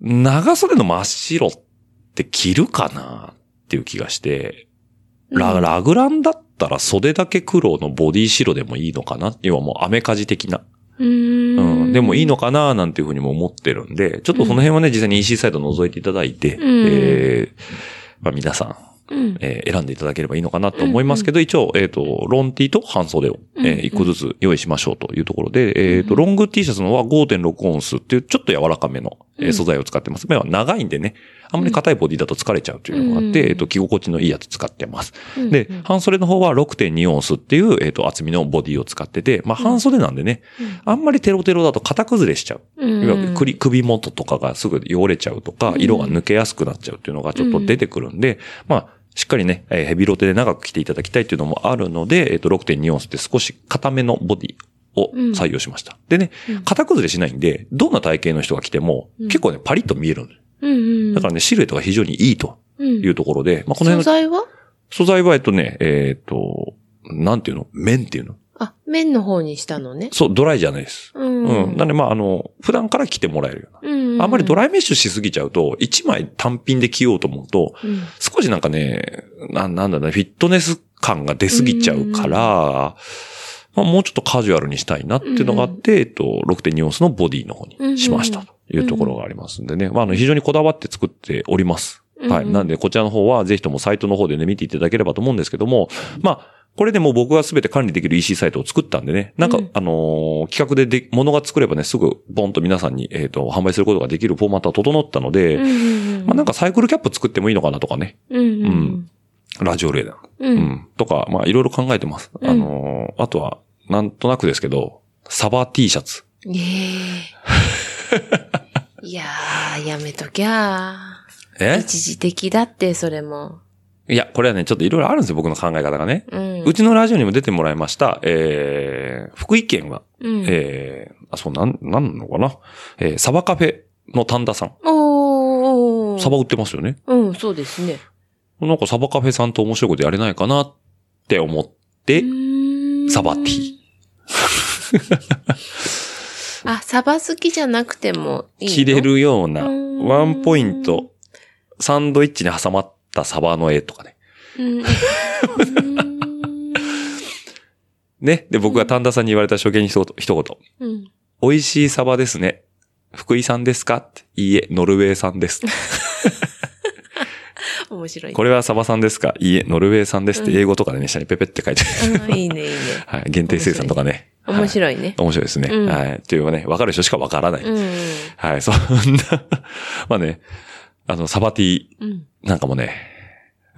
長袖の真っ白って着るかなっていう気がして、ラうんラグランだったら袖だけ黒のボディ白でもいいのかな？要はもうアメカジ的な。うーうん。でもいいのかななんていうふうにも思ってるんで、ちょっとその辺はね、実際に EC サイト覗いていただいて、ん。えーまあ皆さん、うん。えー選んでいただければいいのかなと思いますけど、一応、えっ、と、ロン T と半袖を、えー一個ずつ用意しましょうというところで、えっ、と、ロング T シャツのは5.6オンスっていうちょっと柔らかめの、えー素材を使ってます。まあ長いんでね、あんまり硬いボディだと疲れちゃうというのがあって、うん。えっ、と、着心地のいいやつ使ってます。うん。で、半袖の方は6.2オンスっていう、えっ、と、厚みのボディを使ってて、まあ半袖なんでね、あんまりテロテロだと型崩れしちゃう。うん。いわゆる首首元とかがすぐ汚れちゃうとか、うん。色が抜けやすくなっちゃうっていうのがちょっと出てくるんで、まあ、しっかりね、えーヘビロテで長く着ていただきたいっていうのもあるので、えっ、と、6.2オンスって少し硬めのボディを採用しました。でね、型崩れしないんで、どんな体型の人が着ても、うん。結構ね、パリッと見えるんですうんうん。だからね、シルエットが非常にいいとうんいうところで、まあ、この辺の素材は？素材は、えっとね、えっ、と、なんていうの？綿っていうの？あ、面の方にしたのね。そう、ドライじゃないです。うん。うん。なんで、まあ、あの、普段から着てもらえるような。うんあんまりドラライメッシュしすぎちゃうと、一枚単品で着ようと思うと、イ。うん少しなんかね、ななんだろうね、フィットネス感が出すぎちゃうから、まあ、もうちょっとカジュアルにしたいなっていうのがあって、えっと、6.2オンスのボディの方にしましたというところがありますんでね。まあ、あの、非常にこだわって作っております。はい。うんなんで、こちらの方はぜひともサイトの方でね、見ていただければと思うんですけども、まあ、これでもう僕が全て管理できる EC サイトを作ったんでね、なんか、うんあのー企画でで、ものが作ればね、すぐ、ボンと皆さんに、えっ、と、販売することができるフォーマットは整ったので、うんうんまあなんかサイクルキャップ作ってもいいのかなとかね。うんうんラジオレーダー。う。うんん。とか、まあいろいろ考えてます。うんあのーあとは、なんとなくですけど、サバ T シャツ。ええ いやー、やめときゃえ？一時的だって、それも。いや、これはね、ちょっといろいろあるんですよ、僕の考え方がね。うん。うちのラジオにも出てもらいました、えー、福井県は、うん。えー、あ、そう、なん、なんのかな？えー、サバカフェの丹田さん。おー。サバ売ってますよね？うん、そうですね。なんかサバカフェさんと面白いことやれないかなって思って、サバティ。あ、サバ好きじゃなくてもいいの？着れ。るような、うんワンポイント、サンドイッチに挟まったサバの絵とかね。うん。ね。で、僕が丹田さんに言われた初見に一言、一言。うん。美味しいサバですね。福井さんですか？っていいえ、ノルウェーさんです。面白い。これはサバさんですか？いいえ、ノルウェーさんですって英語とかでね、下にペペって書いて。うんいいね、いいね。はい。限定生産とかね。面い。白いね。面白いですね。うんはい。っていうね、わかる人しかわからない。うん。はい。そんな、まあね、あの、サバティうん。なんかもね、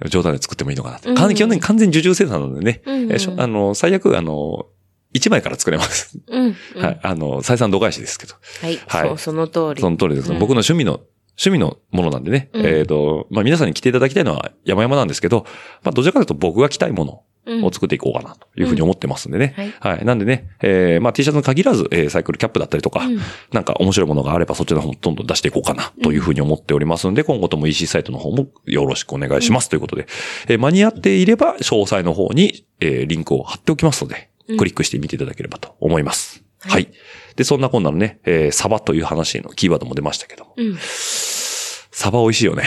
冗談で作ってもいいのかなって。うん完基本的に完全受注生産なのでね。うんえしょあの、最悪、あの、1枚から作れます。うん。はい。あの、採算度外視ですけど。はい。はいそう、その通り。その通りです。うん僕の趣味の、趣味のものなんでね。うんえっ、と、まあ、皆さんに着ていただきたいのは山々なんですけど、まあ、どちらかというと僕が着たいものうんを作っていこうかなというふうに思ってますんでね。はい。はい。なんでね、えー、まあ、T シャツに限らず、えー、サイクルキャップだったりとか、うんなんか面白いものがあればそっちの方もどんどん出していこうかなというふうに思っておりますので、今後とも EC サイトの方もよろしくお願いしますということで、えー間に合っていれば詳細の方に、えーリンクを貼っておきますので、うんクリックしてみていただければと思います。はいはい。で、そんなこんなのね、えーサバという話のキーワードも出ましたけども、うん。サバ美味しいよね。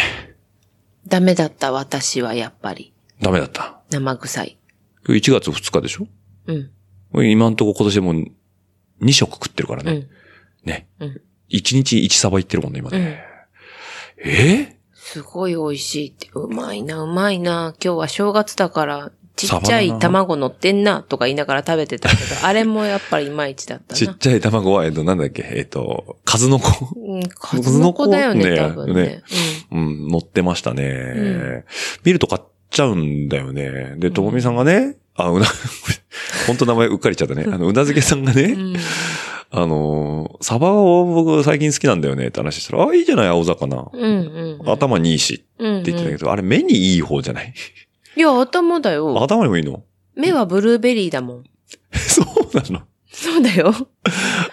ダメだった、私はやっぱり。ダメだった。生臭い。1月2日でしょ？うん。今んとこ今年でも2食食ってるからね。うん。ね。うん1日1サバいってるもんね、今ね。えすごい美味しいって。うまいな、うまいな。今日は正月だから、ちっちゃい卵乗ってんな、とか言いながら食べてたけど、あれもやっぱりいまいちだったな。ちっちゃい卵は、えっと、なんだっけ、えっと、数の子。うん、数の子だよね、ね多分ね。うん、乗ってましたね。見ると買っちゃうんだよね。で、ともみさんがね、あ、うな、本当名前うっかりちゃったね。あの、うなずけさんがね、うん。うん。あの、サバを僕最近好きなんだよねって話したら、あ、いいじゃない、青魚。うん、うん。頭にいいしうん、って言ってたけど。ど、あれ目にいい方じゃない？いや、頭だよ。頭にもいいの？目はブルーベリーだもん。そうなの？そうだよ。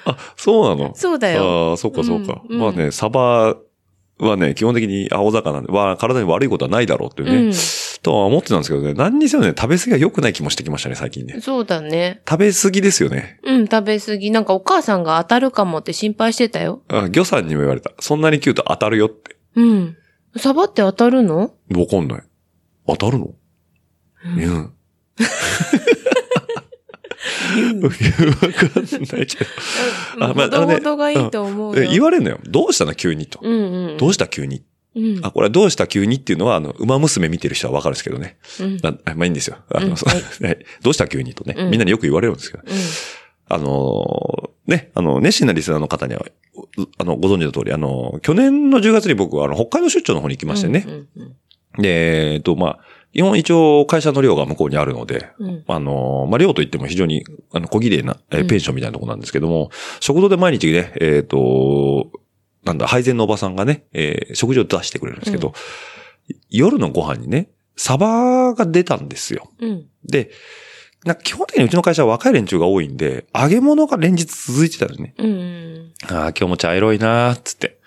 あ、そうなの？そうだよ。ああ、そうかそうか。うんうんまあね、サバはね、基本的に青魚なんで、は体に悪いことはないだろうっていうね、うん。とは思ってたんですけどね、何にせよね、食べ過ぎは良くない気もしてきましたね、最近ね。そうだね。食べ過ぎですよね。うん、食べ過ぎ。なんかお母さんが当たるかもって心配してたよ。あ、魚さんにも言われた。そんなに食うと当たるよって。うん。サバって当たるの？わかんない。当たるの？うん。わかんないけど。あまあほどほどがいいと思うよ。え言われるのよ。どうしたの急にと。うんうん。どうした急に。うん。あ、これはどうした急にっていうのは、あの、馬娘見てる人はわかるんですけどね。うん。あまあいいんですよ。あの、うはい どうした急にとね、うんみんなによく言われるんですけど。あのーね、あの、熱心なリスナーの方には、うあの、ご存知の通り、あの、去年の10月に僕は、あの、北海道出張の方に行きましてね。うんうんで、えっと、まあ、一応会社の寮が向こうにあるので、うん。うんあの、まあ、寮といっても非常に、あの、小綺麗な、ペンションみたいなところなんですけども、食堂で毎日ね、えっ、と、なんだ、配膳のおばさんがね、えー食事を出してくれるんですけど、夜のご飯にね、サバが出たんですよ。うん。で、基本的にうちの会社は若い連中が多いんで、揚げ物が連日続いてたのね。うん。ああ、今日も茶色いなーっつって。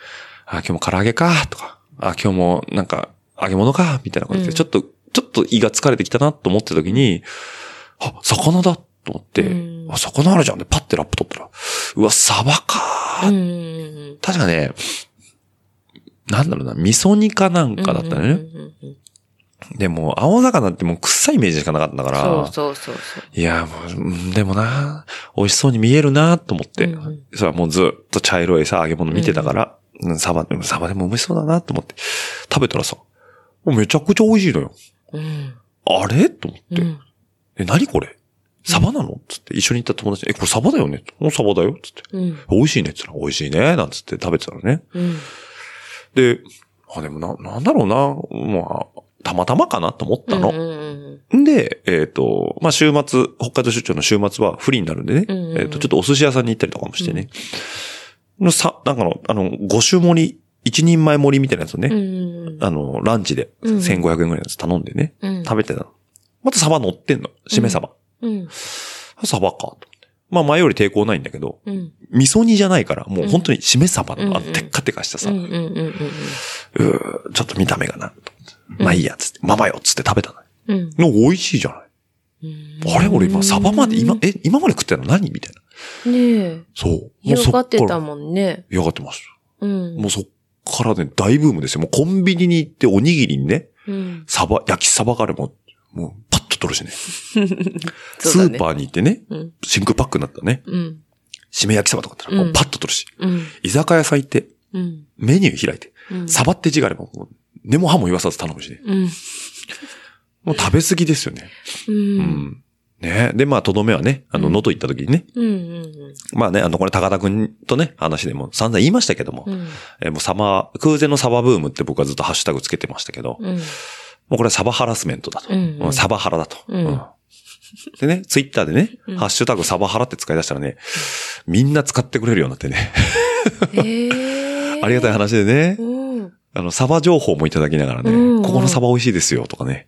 ああ、今日も唐揚げかとか。ああ、今日もなんか揚げ物かみたいな感じで、うんちょっと、ちょっと胃が疲れてきたなと思ってた時に、あ、魚だと思って、うんあ、魚あるじゃんで、パッてラップ取ったら、うわ、サバかうー、ん。確かね、なんだろうな、味噌煮かなんかだったのね。でも、青魚ってもう臭いイメージしかなかったから、そうそうそう。いや、もううん、でもな、美味しそうに見えるなと思って、うんうんそれはもうずっと茶色いさ、揚げ物見てたから、うんサバ、サバでも美味しそうだなと思って、食べたらさ、めちゃくちゃ美味しいのよ。うん。あれ？と思って、うん。え、何これ？サバなの？つって、一緒に行った友達に、え、これサバだよね？もうサバだよ？つって。うん。美味しいね？っつったら、美味しいね？なんつって食べてたのね。うん。で、あ、でもな、なんだろうな、まあ、たまたまかなと思ったの。うんうんんで、えっ、と、まあ、週末、北海道出張の週末はフリーになるんでね、うんうんうん。えっ、と、ちょっとお寿司屋さんに行ったりとかもしてね、のさ、なんかの、あの、5種盛り、1人前盛りみたいなやつをね。あの、ランチでうん1500円ぐらいのやつ頼んでね、うん。食べてたの。またサバ乗ってんの。しめサバ。うん。サバか、と。まあ、前より抵抗ないんだけど、うん。味噌煮じゃないから、もう本当にしめサバの、うんあの、テッカテカしたさ、うーちょっと見た目がな、まあいいや、つって、ママよ、つって食べたの。うん。の美味しいじゃない。うん。あれ俺今、サバまで、今、え、今まで食ってたの何？みたいな。ねえ。そう。もう広そっからがってたもんね。広がってます。うん。もうそっからね、大ブームですよ。もうコンビニに行っておにぎりにね、うん。サバ、焼きサバがあれも、もうパッと取るし ね。スーパーに行ってね、うん。真空パックになったね、うん。締め焼きサバとかあったらもうパッと取るし、うん。居酒屋さん行って、うん。メニュー開いて、うん。サバって字があれば、根も葉も言わさず頼むしね。うん。もう食べ過ぎですよね。う。うんん。ねで、まあ、とどめはね、あの、うん能登行った時にね、うん。うん。まあね、あの、これ高田くんとね、話でも散々言いましたけども、うん。えーもうサバ、空前のサバブームって僕はずっとハッシュタグつけてましたけど、うん。もうこれはサバハラスメントだと。うんうんうんサバハラだと。うんでね、ツイッターでね、うんハッシュタグサバハラって使い出したらね、みんな使ってくれるようになってね。ありがたい話でね、うん。あの、サバ情報もいただきながらね、うんここのサバ美味しいですよとかね。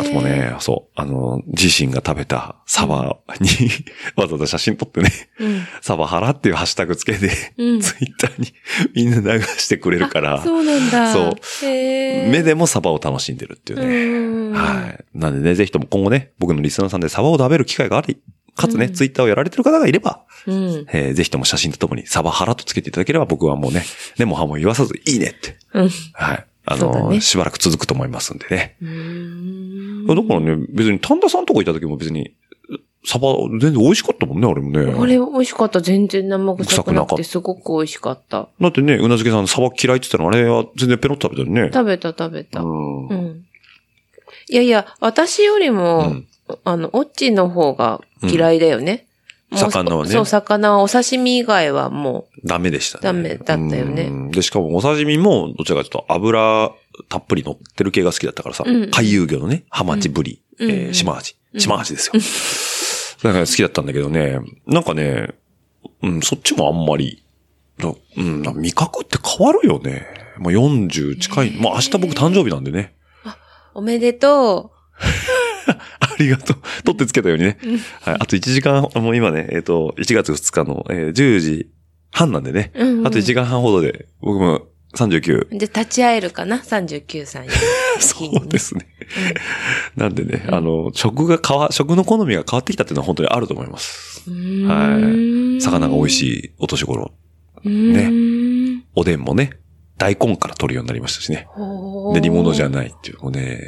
あともね、そう、あの、自身が食べたサバに、わざわざ写真撮ってね、うん。サバハラっていうハッシュタグつけて、うん。ツイッターにみんな流してくれるから、そうなんだ。そう。目でもサバを楽しんでるっていうね。うん。はい。なんでね、ぜひとも今後ね、僕のリスナーさんでサバを食べる機会があり、かつね、うんツイッターをやられてる方がいれば、うん。えーぜひとも写真とともにサバハラとつけていただければ僕はもうね、根も葉も言わさずいいねって。うん。はい。あの、ねしばらく続くと思いますんでね。うーんだからね、別に丹田さんとこ行った時も別に、サバ全然美味しかったもんね、あれもね。あれ美味しかった。全然生臭くな臭くてすごく美味しかった。だってね、うなずけさんサバ嫌いって言ったのあれは全然ペロッと食べたよね。食べた食べた。うん。うん。いやいや、私よりうも、んあの、オッチーの方が嫌いだよね。魚はね。そう、魚はお刺身以外はもダメでしたね。ダメだったよね。うん。で、しかもお刺身も、どちらかというと油たっぷり乗ってる系が好きだったからさ、うん。海遊魚のね、ハマチ、ブリ、うん。えー、島アジ。島アジですよ。だから好きだったんだけどね、なんかね、うん、そっちもあんまり、だうん、なんか味覚って変わるよね。もう40近い。まあ明日僕誕生日なんでね。う、おめでとありがとう。取ってつけたようにね。はい。あと1時間、もう今ね、えっ、と、1月2日の、えー10時半なんでね。う。うん、うん。あと1時間半ほどで、僕も39。で、立ち会えるかな ?39 歳 そうですね。なんでね、あの、食が変わ、食の好みが変わってきたっていうのは本当にあると思います。うん。はい魚が美味い。しいお年頃。ね。おでんもね、大根から取るようになりましたしね。ほーで、煮物じゃないっていう、もうね、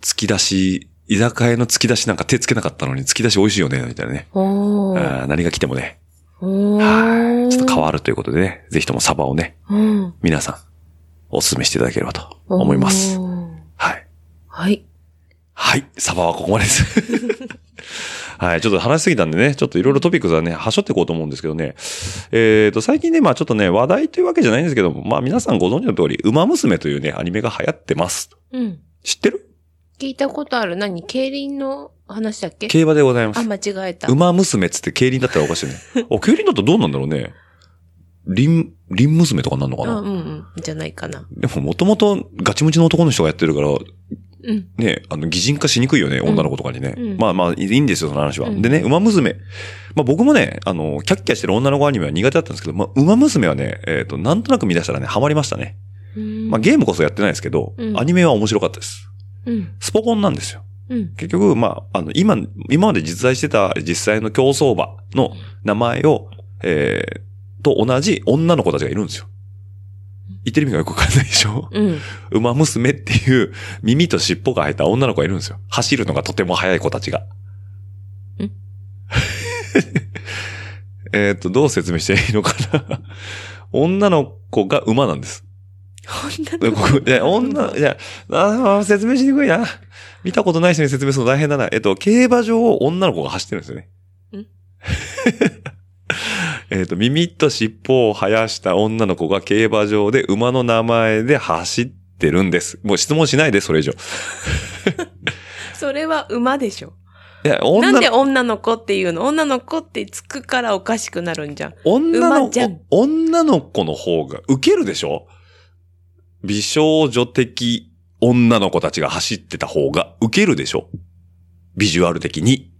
突き出し居酒屋の突き出しなんか手つけなかったのに突き出し美味しいよね、みたいなね。あー何が来てもね。はい。ちょっと変わるということでね、ぜひともサバをね、うん。皆さん、お勧めしていただければと思います。はい。はい。はい。サバはここまでです。はい。ちょっと話しすぎたんでね、ちょっといろいろトピックスはね、はしょっていこうと思うんですけどね。えっ、と、最近ね、まあちょっとね、話題というわけじゃないんですけども、まあ皆さんご存知の通り、馬娘というね、アニメが流行ってます。うん。知ってる？聞いたことある。何？競輪の話だっけ？競馬でございますあ、。間違えた。馬娘っつって競輪だったらおかしいね。あ、競輪だったらどうなんだろうね。輪、輪娘とかなんのかな、あうんうん。じゃないかな。でももともとガチムチの男の人がやってるから、うん。ね、あの、擬人化しにくいよね、ん女の子とかにね。うんまあまあ、いいんですよ、その話は。うんでね、馬娘。まあ僕もね、あの、キャッキャしてる女の子アニメは苦手だったんですけど、まあ、馬娘はね、えっ、と、なんとなく見出したらね、ハマりましたね。まあゲームこそやってないですけど、うんアニメは面白かったです。うん。スポコンなんですよ。うん。結局、まあ、あの、今、今まで実在してた実際の競走馬の名前を、えー、と同じ女の子たちがいるんですよ。言ってる意味がよくわかんないでしょ？うん。馬娘っていう耳と尻尾が入った女の子がいるんですよ。走るのがとても速い子たちが。ん えっと、どう説明していいのかな？女の子が馬なんです。女いや、女、いや、あー説明しにくいな。見たことない人に説明するの大変だな。えっと、競馬場を女の子が走ってるんですよね。ん えっと、耳と尻尾を生やした女の子が競馬場で馬の名前で走ってるんです。もう質問しないで、それ以上。それは馬でしょ。いや、女のなんで女の子っていうの？女の子ってつくからおかしくなるんじゃん。女の子、女の子の方が受けるでしょ？美少女的女の子たちが走ってた方が受けるでしょ？ビジュアル的に。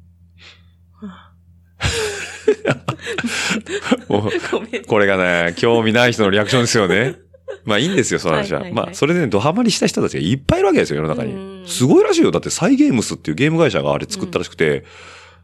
これがね、興味ない人のリアクションですよね。まあいいんですよ、その話は。はいはいはいまあ、それでね、ドハマりした人たちがいっぱいいるわけですよ、世の中うに。んすごいらしいよ。だって、サイゲームスっていうゲーム会社があれ作ったらしくて、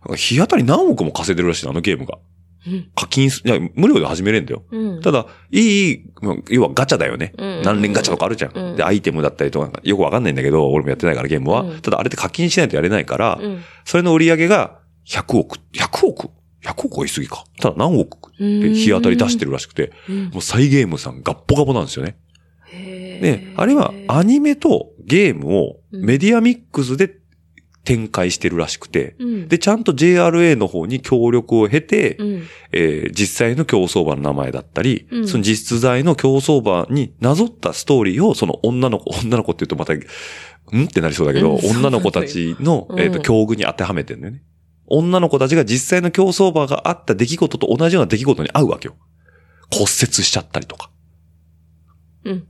なんか日当たり何億も稼いでるらしいの、あのゲームが。うん課金す、いや、無料で始めれんだよ。うん。ただ、いい、まあ要はガチャだよね。うん何連ガチャとかあるじゃん。うんで、アイテムだったりとか、よくわかんないんだけど、俺もやってないからゲームは。うんただ、あれって課金しないとやれないから、うんそれの売り上げが100億、100億 ?100 億は言い過ぎか。ただ何億？で日当たり出してるらしくて、うんもうサイゲームさんガッポガポなんですよね。で、あれはアニメとゲームをメディアミックスで展開してるらしくて、うん。で、ちゃんと JRA の方に協力を経て、うん。えー実際の競走馬の名前だったり、うんその実在の競走馬になぞったストーリーを、その女の子、女の子って言うとまた、ん？ってなりそうだけど、女の子たちの、うんえっ、と、境遇に当てはめてるんだよね。女の子たちが実際の競走馬があった出来事と同じような出来事に合うわけよ。骨折しちゃったりとか。うん。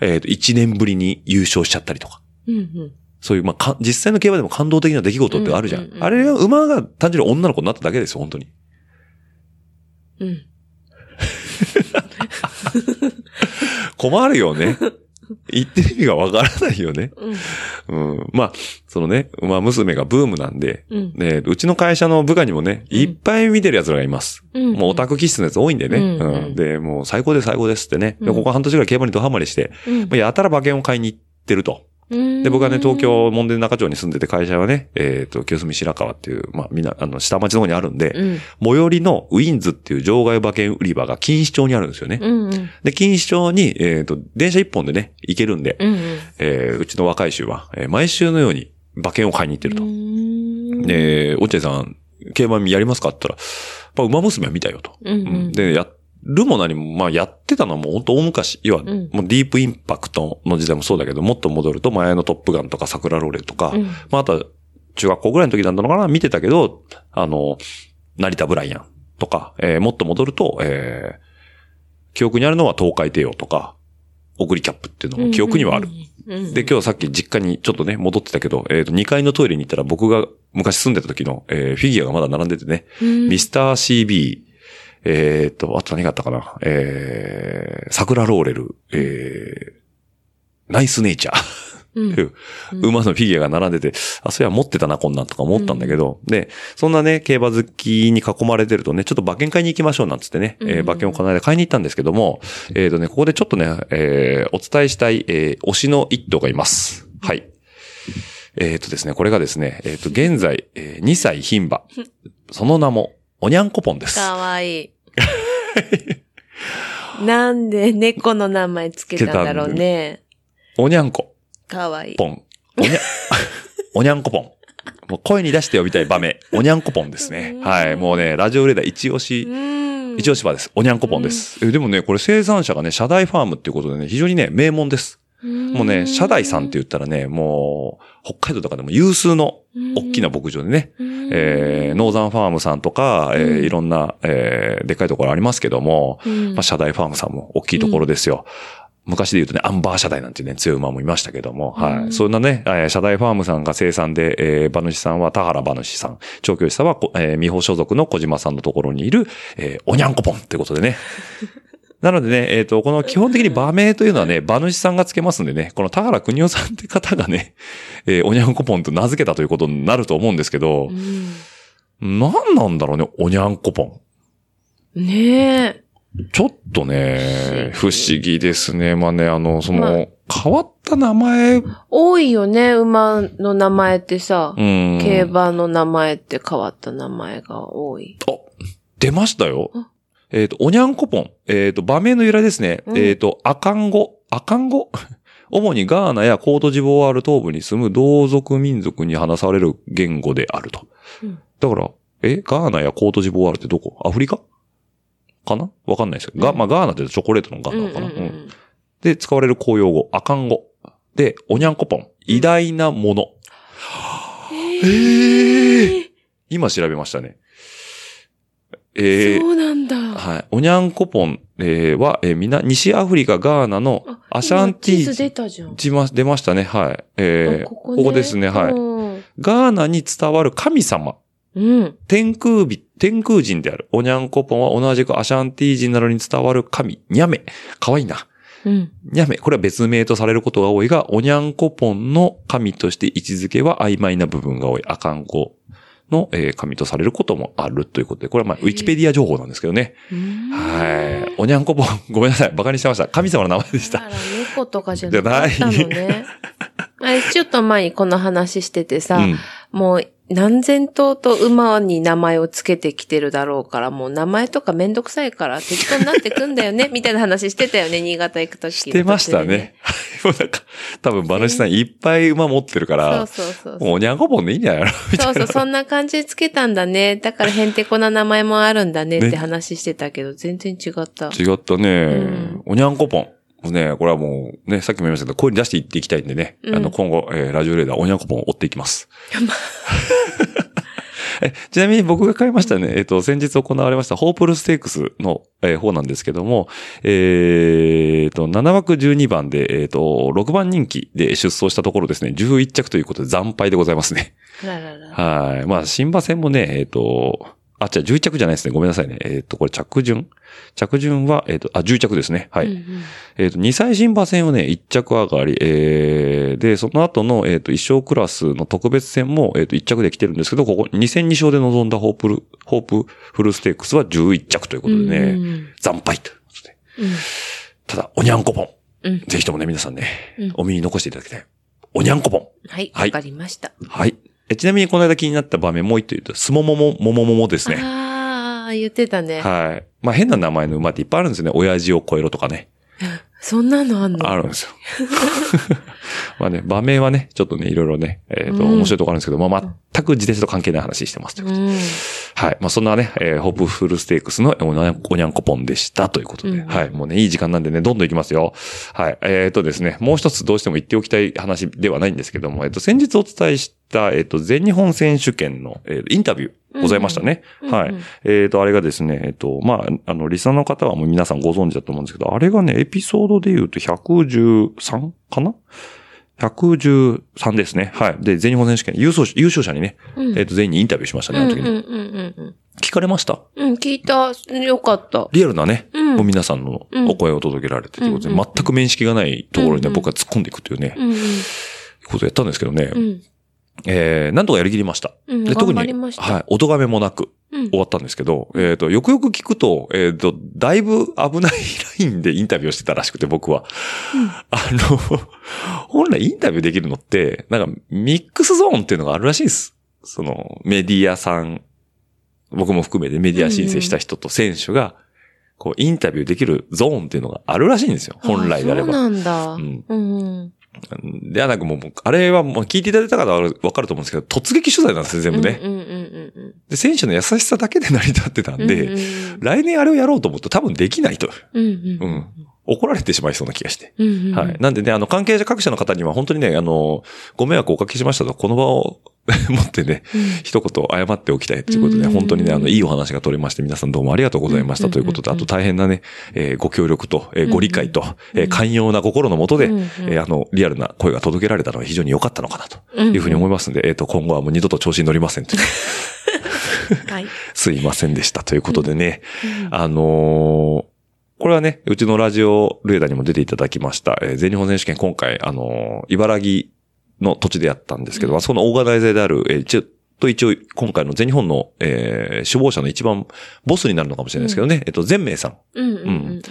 えっ、と、1年ぶりに優勝しちゃったりとか。うん。うん。そういう、まあ、か実際の競馬でも感動的な出来事ってあるじゃん。うんうんうんあれは馬が単純に女の子になっただけですよ、本当に。うん。困るよね。言ってる意味がわからないよね。うん。うん。まあ、そのね、馬娘がブームなんで、うん。ね、うちの会社の部下にもね、うんいっぱい見てる奴らがいます。うん。もうオタク気質のやつ多いんでね。ううんんで、もう最高です最高ですってね。ここ半年ぐらい競馬にドハマりして、うんまあ、やたら馬券を買いに行ってると。で、僕はね、東京、門田中町に住んでて会社はね、えっ、と、清澄白河っていう、まあ、みんな、あの、下町の方にあるんで、うん。最寄りのウィンズっていう場外馬券売り場が錦糸町にあるんですよね。うん。うん。で、錦糸町に、えっ、と、電車一本でね、行けるんで、うん。えーうちの若い衆は、えー毎週のように馬券を買いに行ってると。うん。で、落合さん、競馬やりますかって言ったら、まあ、馬娘は見たよと。うん。うん。で、やるも何も、まあ、やってたのはもう本当大昔。要は、ん。もうディープインパクトの時代もそうだけど、もっと戻ると前のトップガンとか桜ローレルとか、うん。まあ、あとは中学校ぐらいの時なんだのかな見てたけど、あの、成田ブライアンとか、えーもっと戻ると、えー記憶にあるのは東海帝王とか、オグリキャップっていうのも記憶にはある。うん。で、今日さっき実家にちょっとね、戻ってたけど、えっ、と、2階のトイレに行ったら僕が昔住んでた時の、えーフィギュアがまだ並んでてね、うん。ミスター CB、えっ、と、あと何があったかな、えー、桜ローレル、えー、ナイスネイチャー。うん。馬のフィギュアが並んでて、あ、そういや持ってたな、こんなんとか思ったんだけど、で、そんなね、競馬好きに囲まれてるとね、ちょっと馬券買いに行きましょうなんつってね、えーうん馬券をこの間買いに行ったんですけども、えっ、とね、ここでちょっとね、えーお伝えしたい、えー推しの一頭がいます。はい。えっ、とですね、これがですね、えっ、と、現在、えー2歳牝馬。その名も、おにゃんこぽんです。かわいい。なんで猫の名前つけたんだろうね。おにゃんこかわいい。ぽん。おにゃ、おにゃんこぽん。もう声に出して呼びたい場面。おにゃんこぽんですね。はい。もうね、ラジオレーダー一押し、うん。一押し場です。おにゃんこぽんです。えでもね、これ生産者がね、社大ファームっていうことでね、非常にね、名門です。もうね、社大さんって言ったらね、もう、北海道とかでも有数の大きな牧場でね、うん、えー、ノーザンファームさんとか、えーうんいろんな、えーでっかいところありますけども、うんまあ、社大ファームさんも大きいところですよ。昔で言うとね、アンバー社大なんてね、強い馬もいましたけども、はい。うんそんなね、えー社大ファームさんが生産で、えー、馬主さんは田原馬主さん、調教師さんはこ、えー、美保所属の小島さんのところにいる、えー、おにゃんこぽんってことでね。なのでね、えっ、と、この基本的に馬名というのはね、馬主さんがつけますんでね、この田原邦夫さんって方がね、えー、おにゃんこぽんと名付けたということになると思うんですけどう、ん何なんだろうね、おにゃんこぽん。ねえ。ちょっとね、不不思思議ですね。まあね、あの、その、まあ変わった名前、うん。多いよね、馬の名前ってさ。競馬の名前って変わった名前が多い。あ、出ましたよあ。えっ、と、おにゃんこぽん。えっ、と、場名の由来ですね。うんえっ、と、アカン語。アカン語 主にガーナやコートジボワール東部に住む同族民族に話される言語であると。うんだから、え？ガーナやコートジボワールってどこ？アフリカ？かな？わかんないですけど。が、うんまあ、ガーナってチョコレートのガうんーナかな、うんうんで、使われる公用語、アカン語。で、おにゃんこぽん。偉大なもの。ええ今調べましたね。えーそうなんだ。はい。おにゃんこぽん、えーは、えーみな、西アフリカ、ガーナのあアシャンティ今地図出ーたじゃん。出ましたね。はい。えーあこここねですね。はい。うんガーナに伝わる神様。うん。天空人、天空人である。おにゃんこぽんは同じくアシャンティー人などに伝わる神、ニャメ。かわいいな。うん。ニャメ。これは別名とされることが多いが、おにゃんこぽんの神として位置づけは曖昧な部分が多い。アカン語の、えー神とされることもあるということで、これはまあ、ウィキペディア情報なんですけどね。はい。おにゃんこぽん、ごめんなさい。バカにしてました。神様の名前でした。猫とかじゃなかったのじゃね。あれ、ちょっと前にこの話しててさ、うん。もう何千頭と馬に名前をつけてきてるだろうから、もう名前とかめんどくさいから適当になってくんだよね、みたいな話してたよね、新潟行くとき。してましたね。もうなんか、多分馬主さんいっぱい馬持ってるから、そうそうそう。もうおにゃんこぽんでいいんじゃないの？みたいうな。そそう、そんな感じでつけたんだね。だからへんてこな名前もあるんだねってね話してたけど、全然違った。違ったね、んおにゃんこぽん。ね、これはもう、ね、さっきも言いましたけど、声に出していっていきたいんでね。うんあの、今後、えーラジオレーダー、おにゃんこぽんを追っていきます。えちなみに僕が買いましたね、えっ、と、先日行われました、ホープルステークスの、えー方なんですけども、えっ、と、7枠12番で、えっ、と、6番人気で出走したところですね、11着ということで惨敗でございますね。あららら。はい。まあ、新馬戦もね、えっ、と、あ、じゃあ11着じゃないですね。ごめんなさいね。えっ、と、これ着順？着順は、えっ、と、あ、10着ですね。はい。うんうんえっ、と、2歳新馬戦をね、1着上がり、えー、で、その後の、えっ、と、1勝クラスの特別戦も、えっ、と、1着で来てるんですけど、ここ、2戦2勝で臨んだホープル、ホープフルステークスは11着ということでね、うんうん惨敗ということで。うんただ、おにゃんこぽん。うんぜひともね、皆さんね、うんお耳に残していただきたい。おにゃんこぽん。はい、はいわかりました。はい。えちなみにこの間気になった場面もう一と言うと、すももも、ももももですね。ああ、言ってたね。はい。まあ変な名前の馬っていっぱいあるんですよね。親父を超えろとかね。そんなのあんの？あるんですよ。まあね、場面はね、ちょっとね、いろいろね、えっ、と、うん面白いところあるんですけど、まあ全く自転車と関係ない話してますということで。うん。はい。まあそんなね、えーホップフルステークスのおにゃんこぽんでしたということで、うんはい。もうね、いい時間なんでね、どんどん行きますよ。はい。えっ、とですね、もう一つどうしても言っておきたい話ではないんですけども、えっ、と、先日お伝えした、えっ、と、全日本選手権の、えーインタビューございましたね。はい。うんうんえっ、と、あれがですね、えっ、と、まあ、あの、リスナーの方はもう皆さんご存知だと思うんですけど、あれがね、エピソードで言うと113かな ?113 ですね。はい。で、全日本選手権優勝者、優勝者にね、うんえっ、と、全員にインタビューしましたね、あの時に。うんうんうんうん聞かれました？うん。うん、聞いた。よかった。リアルなね、うんもう皆さんのうんお声を届けられてということで、うんうん全く面識がないところにね、僕が突っ込んでいくというね、うんうん。ことをやったんですけどね、うん。えー、なんとかやりきりました。うんで特に、はい、お咎めもなく、うん終わったんですけど、えっ、と、よくよく聞くと、えっ、と、だいぶ危ないラインでインタビューをしてたらしくて、僕は。あの、本来インタビューできるのって、なんか、ミックスゾーンっていうのがあるらしいです。その、メディアさん、僕も含めてメディア申請した人と選手が、こう、インタビューできるゾーンっていうのがあるらしいんですよ。本来であれば。そうなんだ。ううんん。うん。ではなくもう、あれはもう聞いていただいた方はわかると思うんですけど、突撃取材なんですよ、全部ね。で、選手の優しさだけで成り立ってたうんん。で、うんうん来年あれをやろうと思うと多分できないと。うんうんうん。怒られてしまいそうな気がして。うんうん。はい。なんでね、あの、関係者各社の方には本当にね、あの、ご迷惑をおかけしましたと、この場を 持ってね、うん一言謝っておきたいということで、うん本当にね、あの、いいお話が取れまして、皆さんどうもありがとうございましたということで、うんあと大変なね、えーご協力と、えーご理解と、うんえー寛容な心のもとで、えーあの、リアルな声が届けられたのは非常に良かったのかなとうんいうふうに思いますんで、えっと、今後はもう二度と調子に乗りませんと。はい。すいませんでしたということでね、うんあのーこれはね、うちのラジオルエダにも出ていただきました、えー全日本選手権今回、あのー茨城の土地でやったんですけど、うんあそこのオーガナイザーである、えー一応、と一応、今回の全日本の、えー首謀者の一番ボスになるのかもしれないですけどね、えっと、全明さん。うんうんうん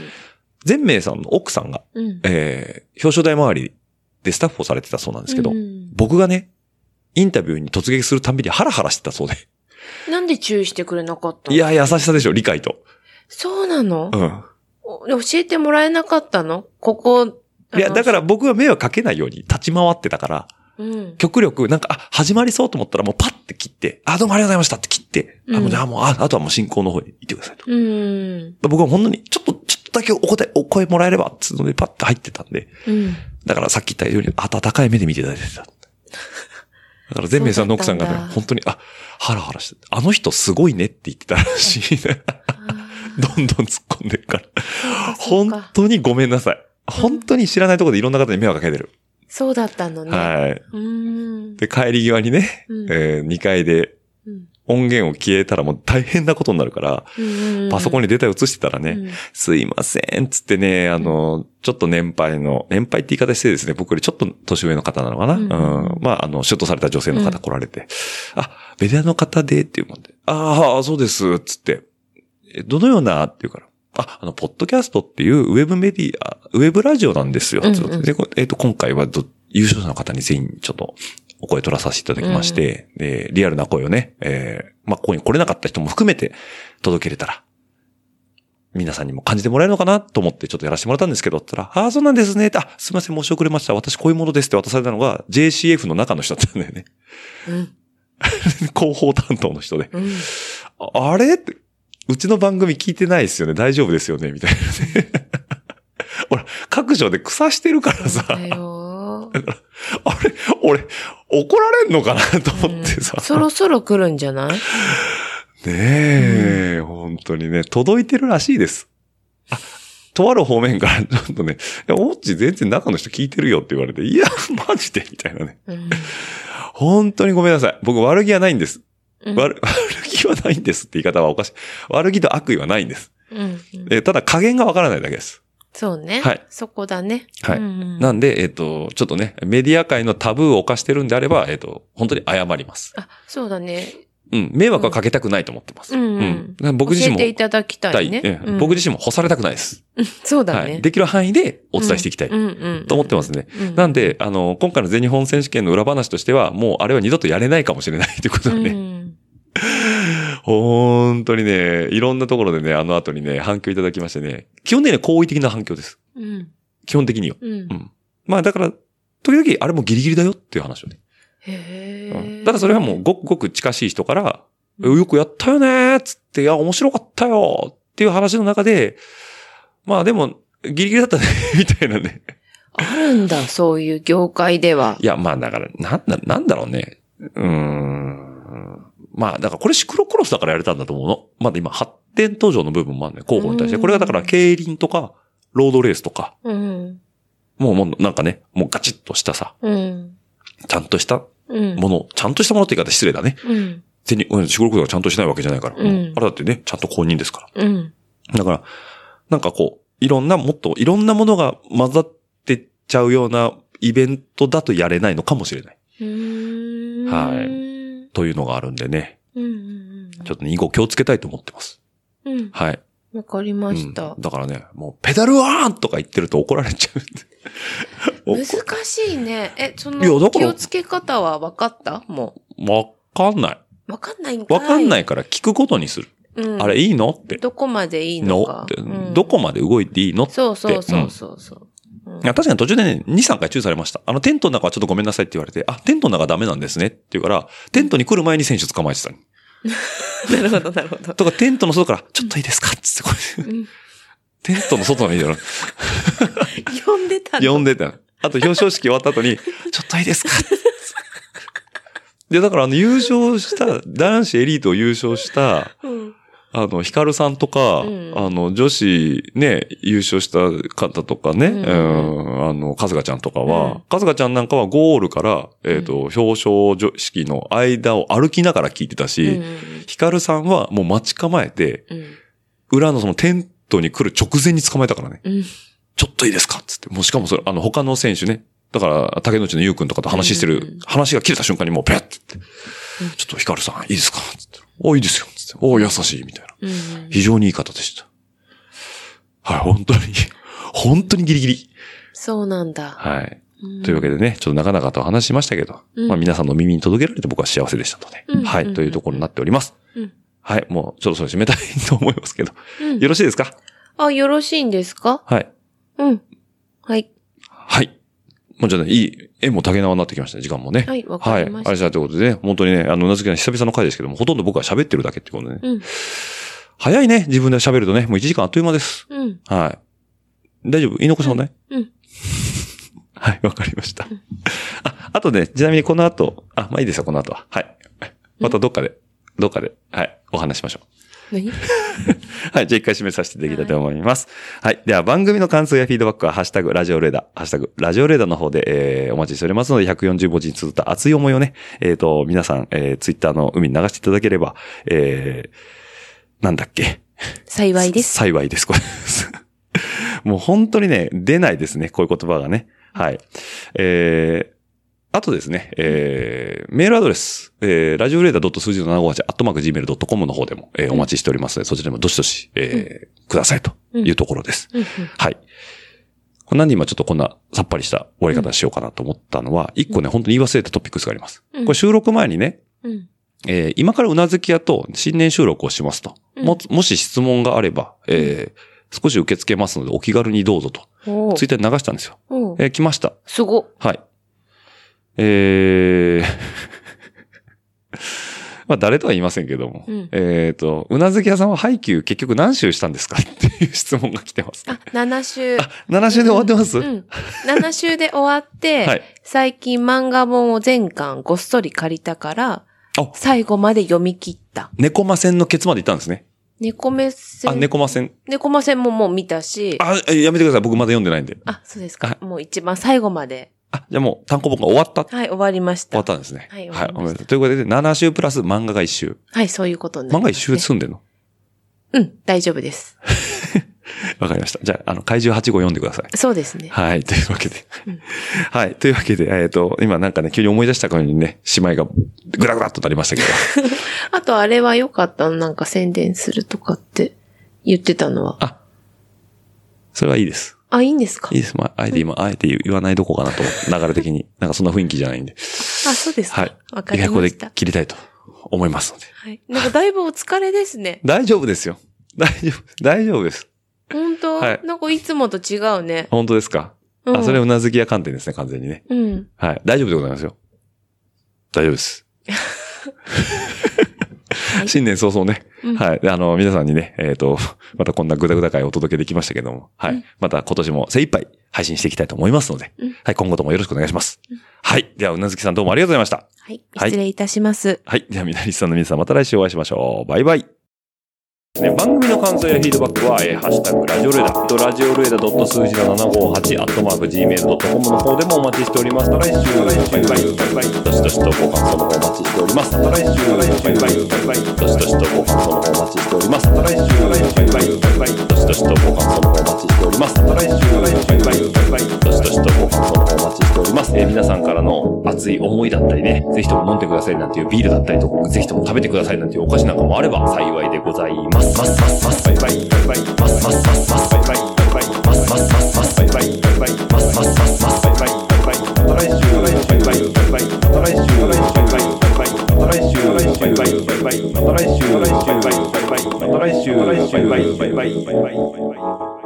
全明さんの奥さんが、うん。えー表彰台周りでスタッフをされてたそうなんですけど、うん僕がね、インタビューに突撃するたんびにハラハラしてたそうで。なんで注意してくれなかったの？いや、優しさでしょ、理解と。そうなの？うん。お教えてもらえなかったの？ここ。いや、だから、僕は迷惑かけないように立ち回ってたから、うん。極力、なんか、あ、始まりそうと思ったらもうパッて切って、あ、どうもありがとうございましたって切って、あ、うんもうじゃあもう、ああとはもう進行の方に行ってくださいと。うん。僕は本当に、ちょっと、ちょっとだけお答え、お声もらえれば、つうのでパッて入ってたんで、うん。だからさっき言ったように、温かい目で見ていただいてた。だから、全明さんの奥さんがね本当に、あ、ハラハラして、あの人すごいねって言ってたらしいね。どんどん突っ込んでるから。本当にごめんなさい。本当に知らないところでいろんな方に迷惑かけてる。そうだったのね。はい。うん。で、帰り際にね、うんえ2階でうん音源を消えたらもう大変なことになるから、うんパソコンにデータ映してたらね、うんすいません、つってね、あの、ちょっと年配の、年配って言い方してですね、僕よりちょっと年上の方なのかな？ううんんまあ、あの、シュッとされた女性の方来られて、あ、メディアの方でっていうもんで、ああ、そうです、つって、えどのようなっていうから、あ、あの、ポッドキャストっていうウェブメディア、ウェブラジオなんですよ。うんうんでこえっ、と、今回はど優勝者の方に全員ちょっとお声取らさせていただきまして、で、リアルな声をね、えーまあ、ここに来れなかった人も含めて届けれたら、皆さんにも感じてもらえるのかなと思ってちょっとやらせてもらったんですけど、ったら、ああ、そうなんですね。あ、すいません、申し遅れました。私こういうものですって渡されたのが JCF の中の人だったんだよね。うん。広報担当の人で。うん。ああれ？って、うちの番組聞いてないですよね。大丈夫ですよねみたいなね。俺、各所で草してるからさ、だよ。あれ、俺、怒られんのかなと思ってさ。うんそろそろ来るんじゃない？ねえ、本当にね、届いてるらしいです。あ、とある方面から ちょっとね、いや、オッチ全然中の人聞いてるよって言われて、いや、マジでみたいなね。うん。本当にごめんなさい。僕悪気はないんです。うん悪、悪気はないんですって言い方はおかしい。悪気と悪意はないんです。うん。えただ加減がわからないだけです。そうね。はいそこだね。はいうんなんで、えっ、と、ちょっとね、メディア界のタブーを犯してるんであれば、えっ、と、本当に謝ります。あ、そうだね。うん、迷惑はかけたくないと思ってます。うんうん僕自身も、教えていただきたいね。僕自身も干されたくないです。そうだね。はい。できる範囲でお伝えしていきたい。うんうんと思ってますね。うんなんで、あの、今回の全日本選手権の裏話としては、もうあれは二度とやれないかもしれないということだね。うん本当にね、いろんなところでね、あの後にね、反響いただきましてね、基本的には好意的な反響です。うん。基本的には。うんうん。まあだから、時々あれもギリギリだよっていう話をね。へうんえ。ただそれはもうごくごく近しい人から、うんよくやったよねーっつって、いや、面白かったよっていう話の中で、まあでも、ギリギリだったね、みたいなね。あるんだ、そういう業界では。いや、まあだから、なんだ、なんだろうね。うーん。まあ、だからこれシクロクロスだからやれたんだと思うの。まだ今、発展途上の部分もあるね。候補に対して。うんこれがだから、競輪とか、ロードレースとか、うん。もう、もうなんかね、もうガチッとしたさ、うん。ちゃんとしたうん。もの、ちゃんとしたものって言い方失礼だね。うん。手に、うんシクロクロスがちゃんとしないわけじゃないから。うんあれだってね、ちゃんと公認ですから。うん。だから、なんかこう、いろんな、もっといろんなものが混ざってっちゃうようなイベントだとやれないのかもしれない。はいというのがあるんでね。うんうんうん。ちょっとね、以後気をつけたいと思ってます。うん。はい。わかりましたうん。だからね、もう、ペダルワーンとか言ってると怒られちゃうんで。難しいね。え、その気をつけ方は分かった？もわかんない。う。分かんないんかい。。わかんないいから聞くことにする。うん。あれいいのって。どこまでいいののか。って、うんどこまで動いていいのって。そうそうそうそうそう。いや確かに途中でね、2、3回注意されました。あの、テントの中はちょっとごめんなさいって言われて、あ、テントの中はダメなんですねって言うから、テントに来る前に選手捕まえてたの なるほど、なるほど。とか、テントの外から、ちょっといいですか？っつってこれ、うんテントの外のいいだろ。呼んでたの呼んでたの。あと表彰式終わった後に、ちょっといいですか？で、だからあの優勝した、男子エリートを優勝した、うん。あの、ヒカルさんとか、うんあの、女子ね、優勝した方とかね、うんうん、あの、春日ちゃんとかは、うん春日ちゃんなんかはゴールから、えっ、と、表彰式の間を歩きながら聞いてたし、うんヒカルさんはもう待ち構えて、うん裏のそのテントに来る直前に捕まえたからね。うん。ちょっといいですか？つって。もうしかもそれ、あの、他の選手ね。だから、竹内の優くんとかと話してる、うん話が切れた瞬間にもうペッって言って、ちょっとヒカルさん、いいですか？つって。お、いいですよ。つって。お、優しい。みたいな。うん。非常にいい方でした。はい、本当に、本当にギリギリ。そうなんだ。はい。うんというわけでね、ちょっと長々とお話ししましたけど、うんまあ皆さんの耳に届けられて僕は幸せでしたので、うんはい、うんというところになっております。うんはい、もうちょっとそろそろ締めたいと思いますけど、うんよろしいですか？あ、よろしいんですか？はい。うん。はい。はい。もうちょっとね、いい、縁も竹縄になってきましたね、時間もね。はい、わはい。かりました。あれしたということでね、本当にね、あの、うなずきの久々の回ですけども、ほとんど僕は喋ってるだけってことでね。うん。早いね、自分で喋るとね、もう1時間あっという間です。うん。はい。大丈夫？言い残しもない、うん。はい、わかりました。あ、あとね、ちなみにこの後、あ、まあいいですよ、この後は。はい。またどっかで、どっかで、はい、お話ししましょう。何 はい。じゃあ一回締めさせていただきたいと思います。はい。では番組の感想やフィードバックは、ハッシュタグ、ラジオレーダー、ハッシュタグ、ラジオレーダーの方で、えー、お待ちしておりますので、140文字に綴った熱い思いをね、えっ、と、皆さん、えー、ツイッターの海に流していただければ、えー、なんだっけ？幸いです。幸いです、これ。もう本当にね、出ないですね、こういう言葉がね。はい。えー、あとですね、えー、メールアドレス、えー、ラジオレーダー数字の758、アットマーク gmail.com の方でも、えーお待ちしておりますので、そちらでもどしどし、えーくださいというところです。はい。なんで今ちょっとこんなさっぱりした終わり方しようかなと思ったのは、一個ね、本当に言い忘れたトピックスがあります。うんこれ収録前にね、うん。えー今からうなずき屋と新年収録をしますと。うんも、もし質問があれば、えー少し受け付けますのでお気軽にどうぞと。おツイッターに流したんですよ。おえー来ました。すご。はい。えー まあ誰とは言いませんけども。うんえっ、と、うなずき屋さんは配給結局何週したんですか？っていう質問が来てます。あ、7週。あ、7週で終わってます、うん。7週で終わって、はい最近漫画本を全巻ごっそり借りたから、あ、最後まで読み切った。猫魔戦のケツまで行ったんですね。猫目線。あ、猫魔戦。猫魔線ももう見たし、あ、えやめてください。僕まだ読んでないんで。あ、そうですはか。もう一番最後まで。あ、じゃあもう単行本が終わった？はい、終わりまし終わた。ったんですね。はい終はい。わりましたおめでとう。ということで、7週プラス漫画が1週。はい、そういうことにな漫画1ります、ね。週で済んでんの？うん、大丈夫です。わかりました。じゃあ、あの、怪獣8号読んでください。そうですね。はい。というわけで。はい。というわけで、えっ、と、今なんかね、急に思い出したかのようにね、姉妹がぐらぐらっとなりましたけど。あとあれは良かったの？なんか宣伝するとかって言ってたのは。あ、それはいいです。あ、いいんですか？いいです。まあ、あえて今、あえて言わないどこかなと、流れ的に。なんかそんな雰囲気じゃないんで。あ、そうですか。はい。わかりました。切りたいと思いますので。はい。なんかだいぶお疲れですね。大丈夫ですよ。大丈夫。大丈夫です。本当、はいなんかいつもと違うね。本当ですか、うんあ、それうなずきや観点ですね、完全にね。うん。はい。大丈夫でございますよ。大丈夫です。い新年早々ね。うんはい。であの、皆さんにね、えっ、と、またこんなグダグダ会をお届けできましたけども、はい。うんまた今年も精一杯配信していきたいと思いますので、うんはい。今後ともよろしくお願いします。はい。では、うなずきさんどうもありがとうございました。はい。はい失礼いたします。はい。では、みなりさんの皆さんまた来週お会いしましょう。バイバイ。ね、番組の感想やフィードバックは、えーハッシュタグ、ラジオルエダ、とラジオルエダ数字の758、アットマーク、gmail.com の方でもお待ちしております。また来週、バイバイ、バイバイ、どしどしとご感想の方お待ちしております。また来週、バイバイ、バイバイ、どしどしとご感想の方お待ちしております。また来週、バイバイ、バイバイ、どしどしとご感想の方お待ちしております。また来週、バイバイ、バイバイ、どしどしとご感想の方お待ちしております。えー皆さんからの熱熱い思いだったりね、ぜひとも飲んでくださいなんていうビールだったりとか、ぜひとも食べてくださいなんていうお菓子なんかもあれば幸いでございます。バイバイ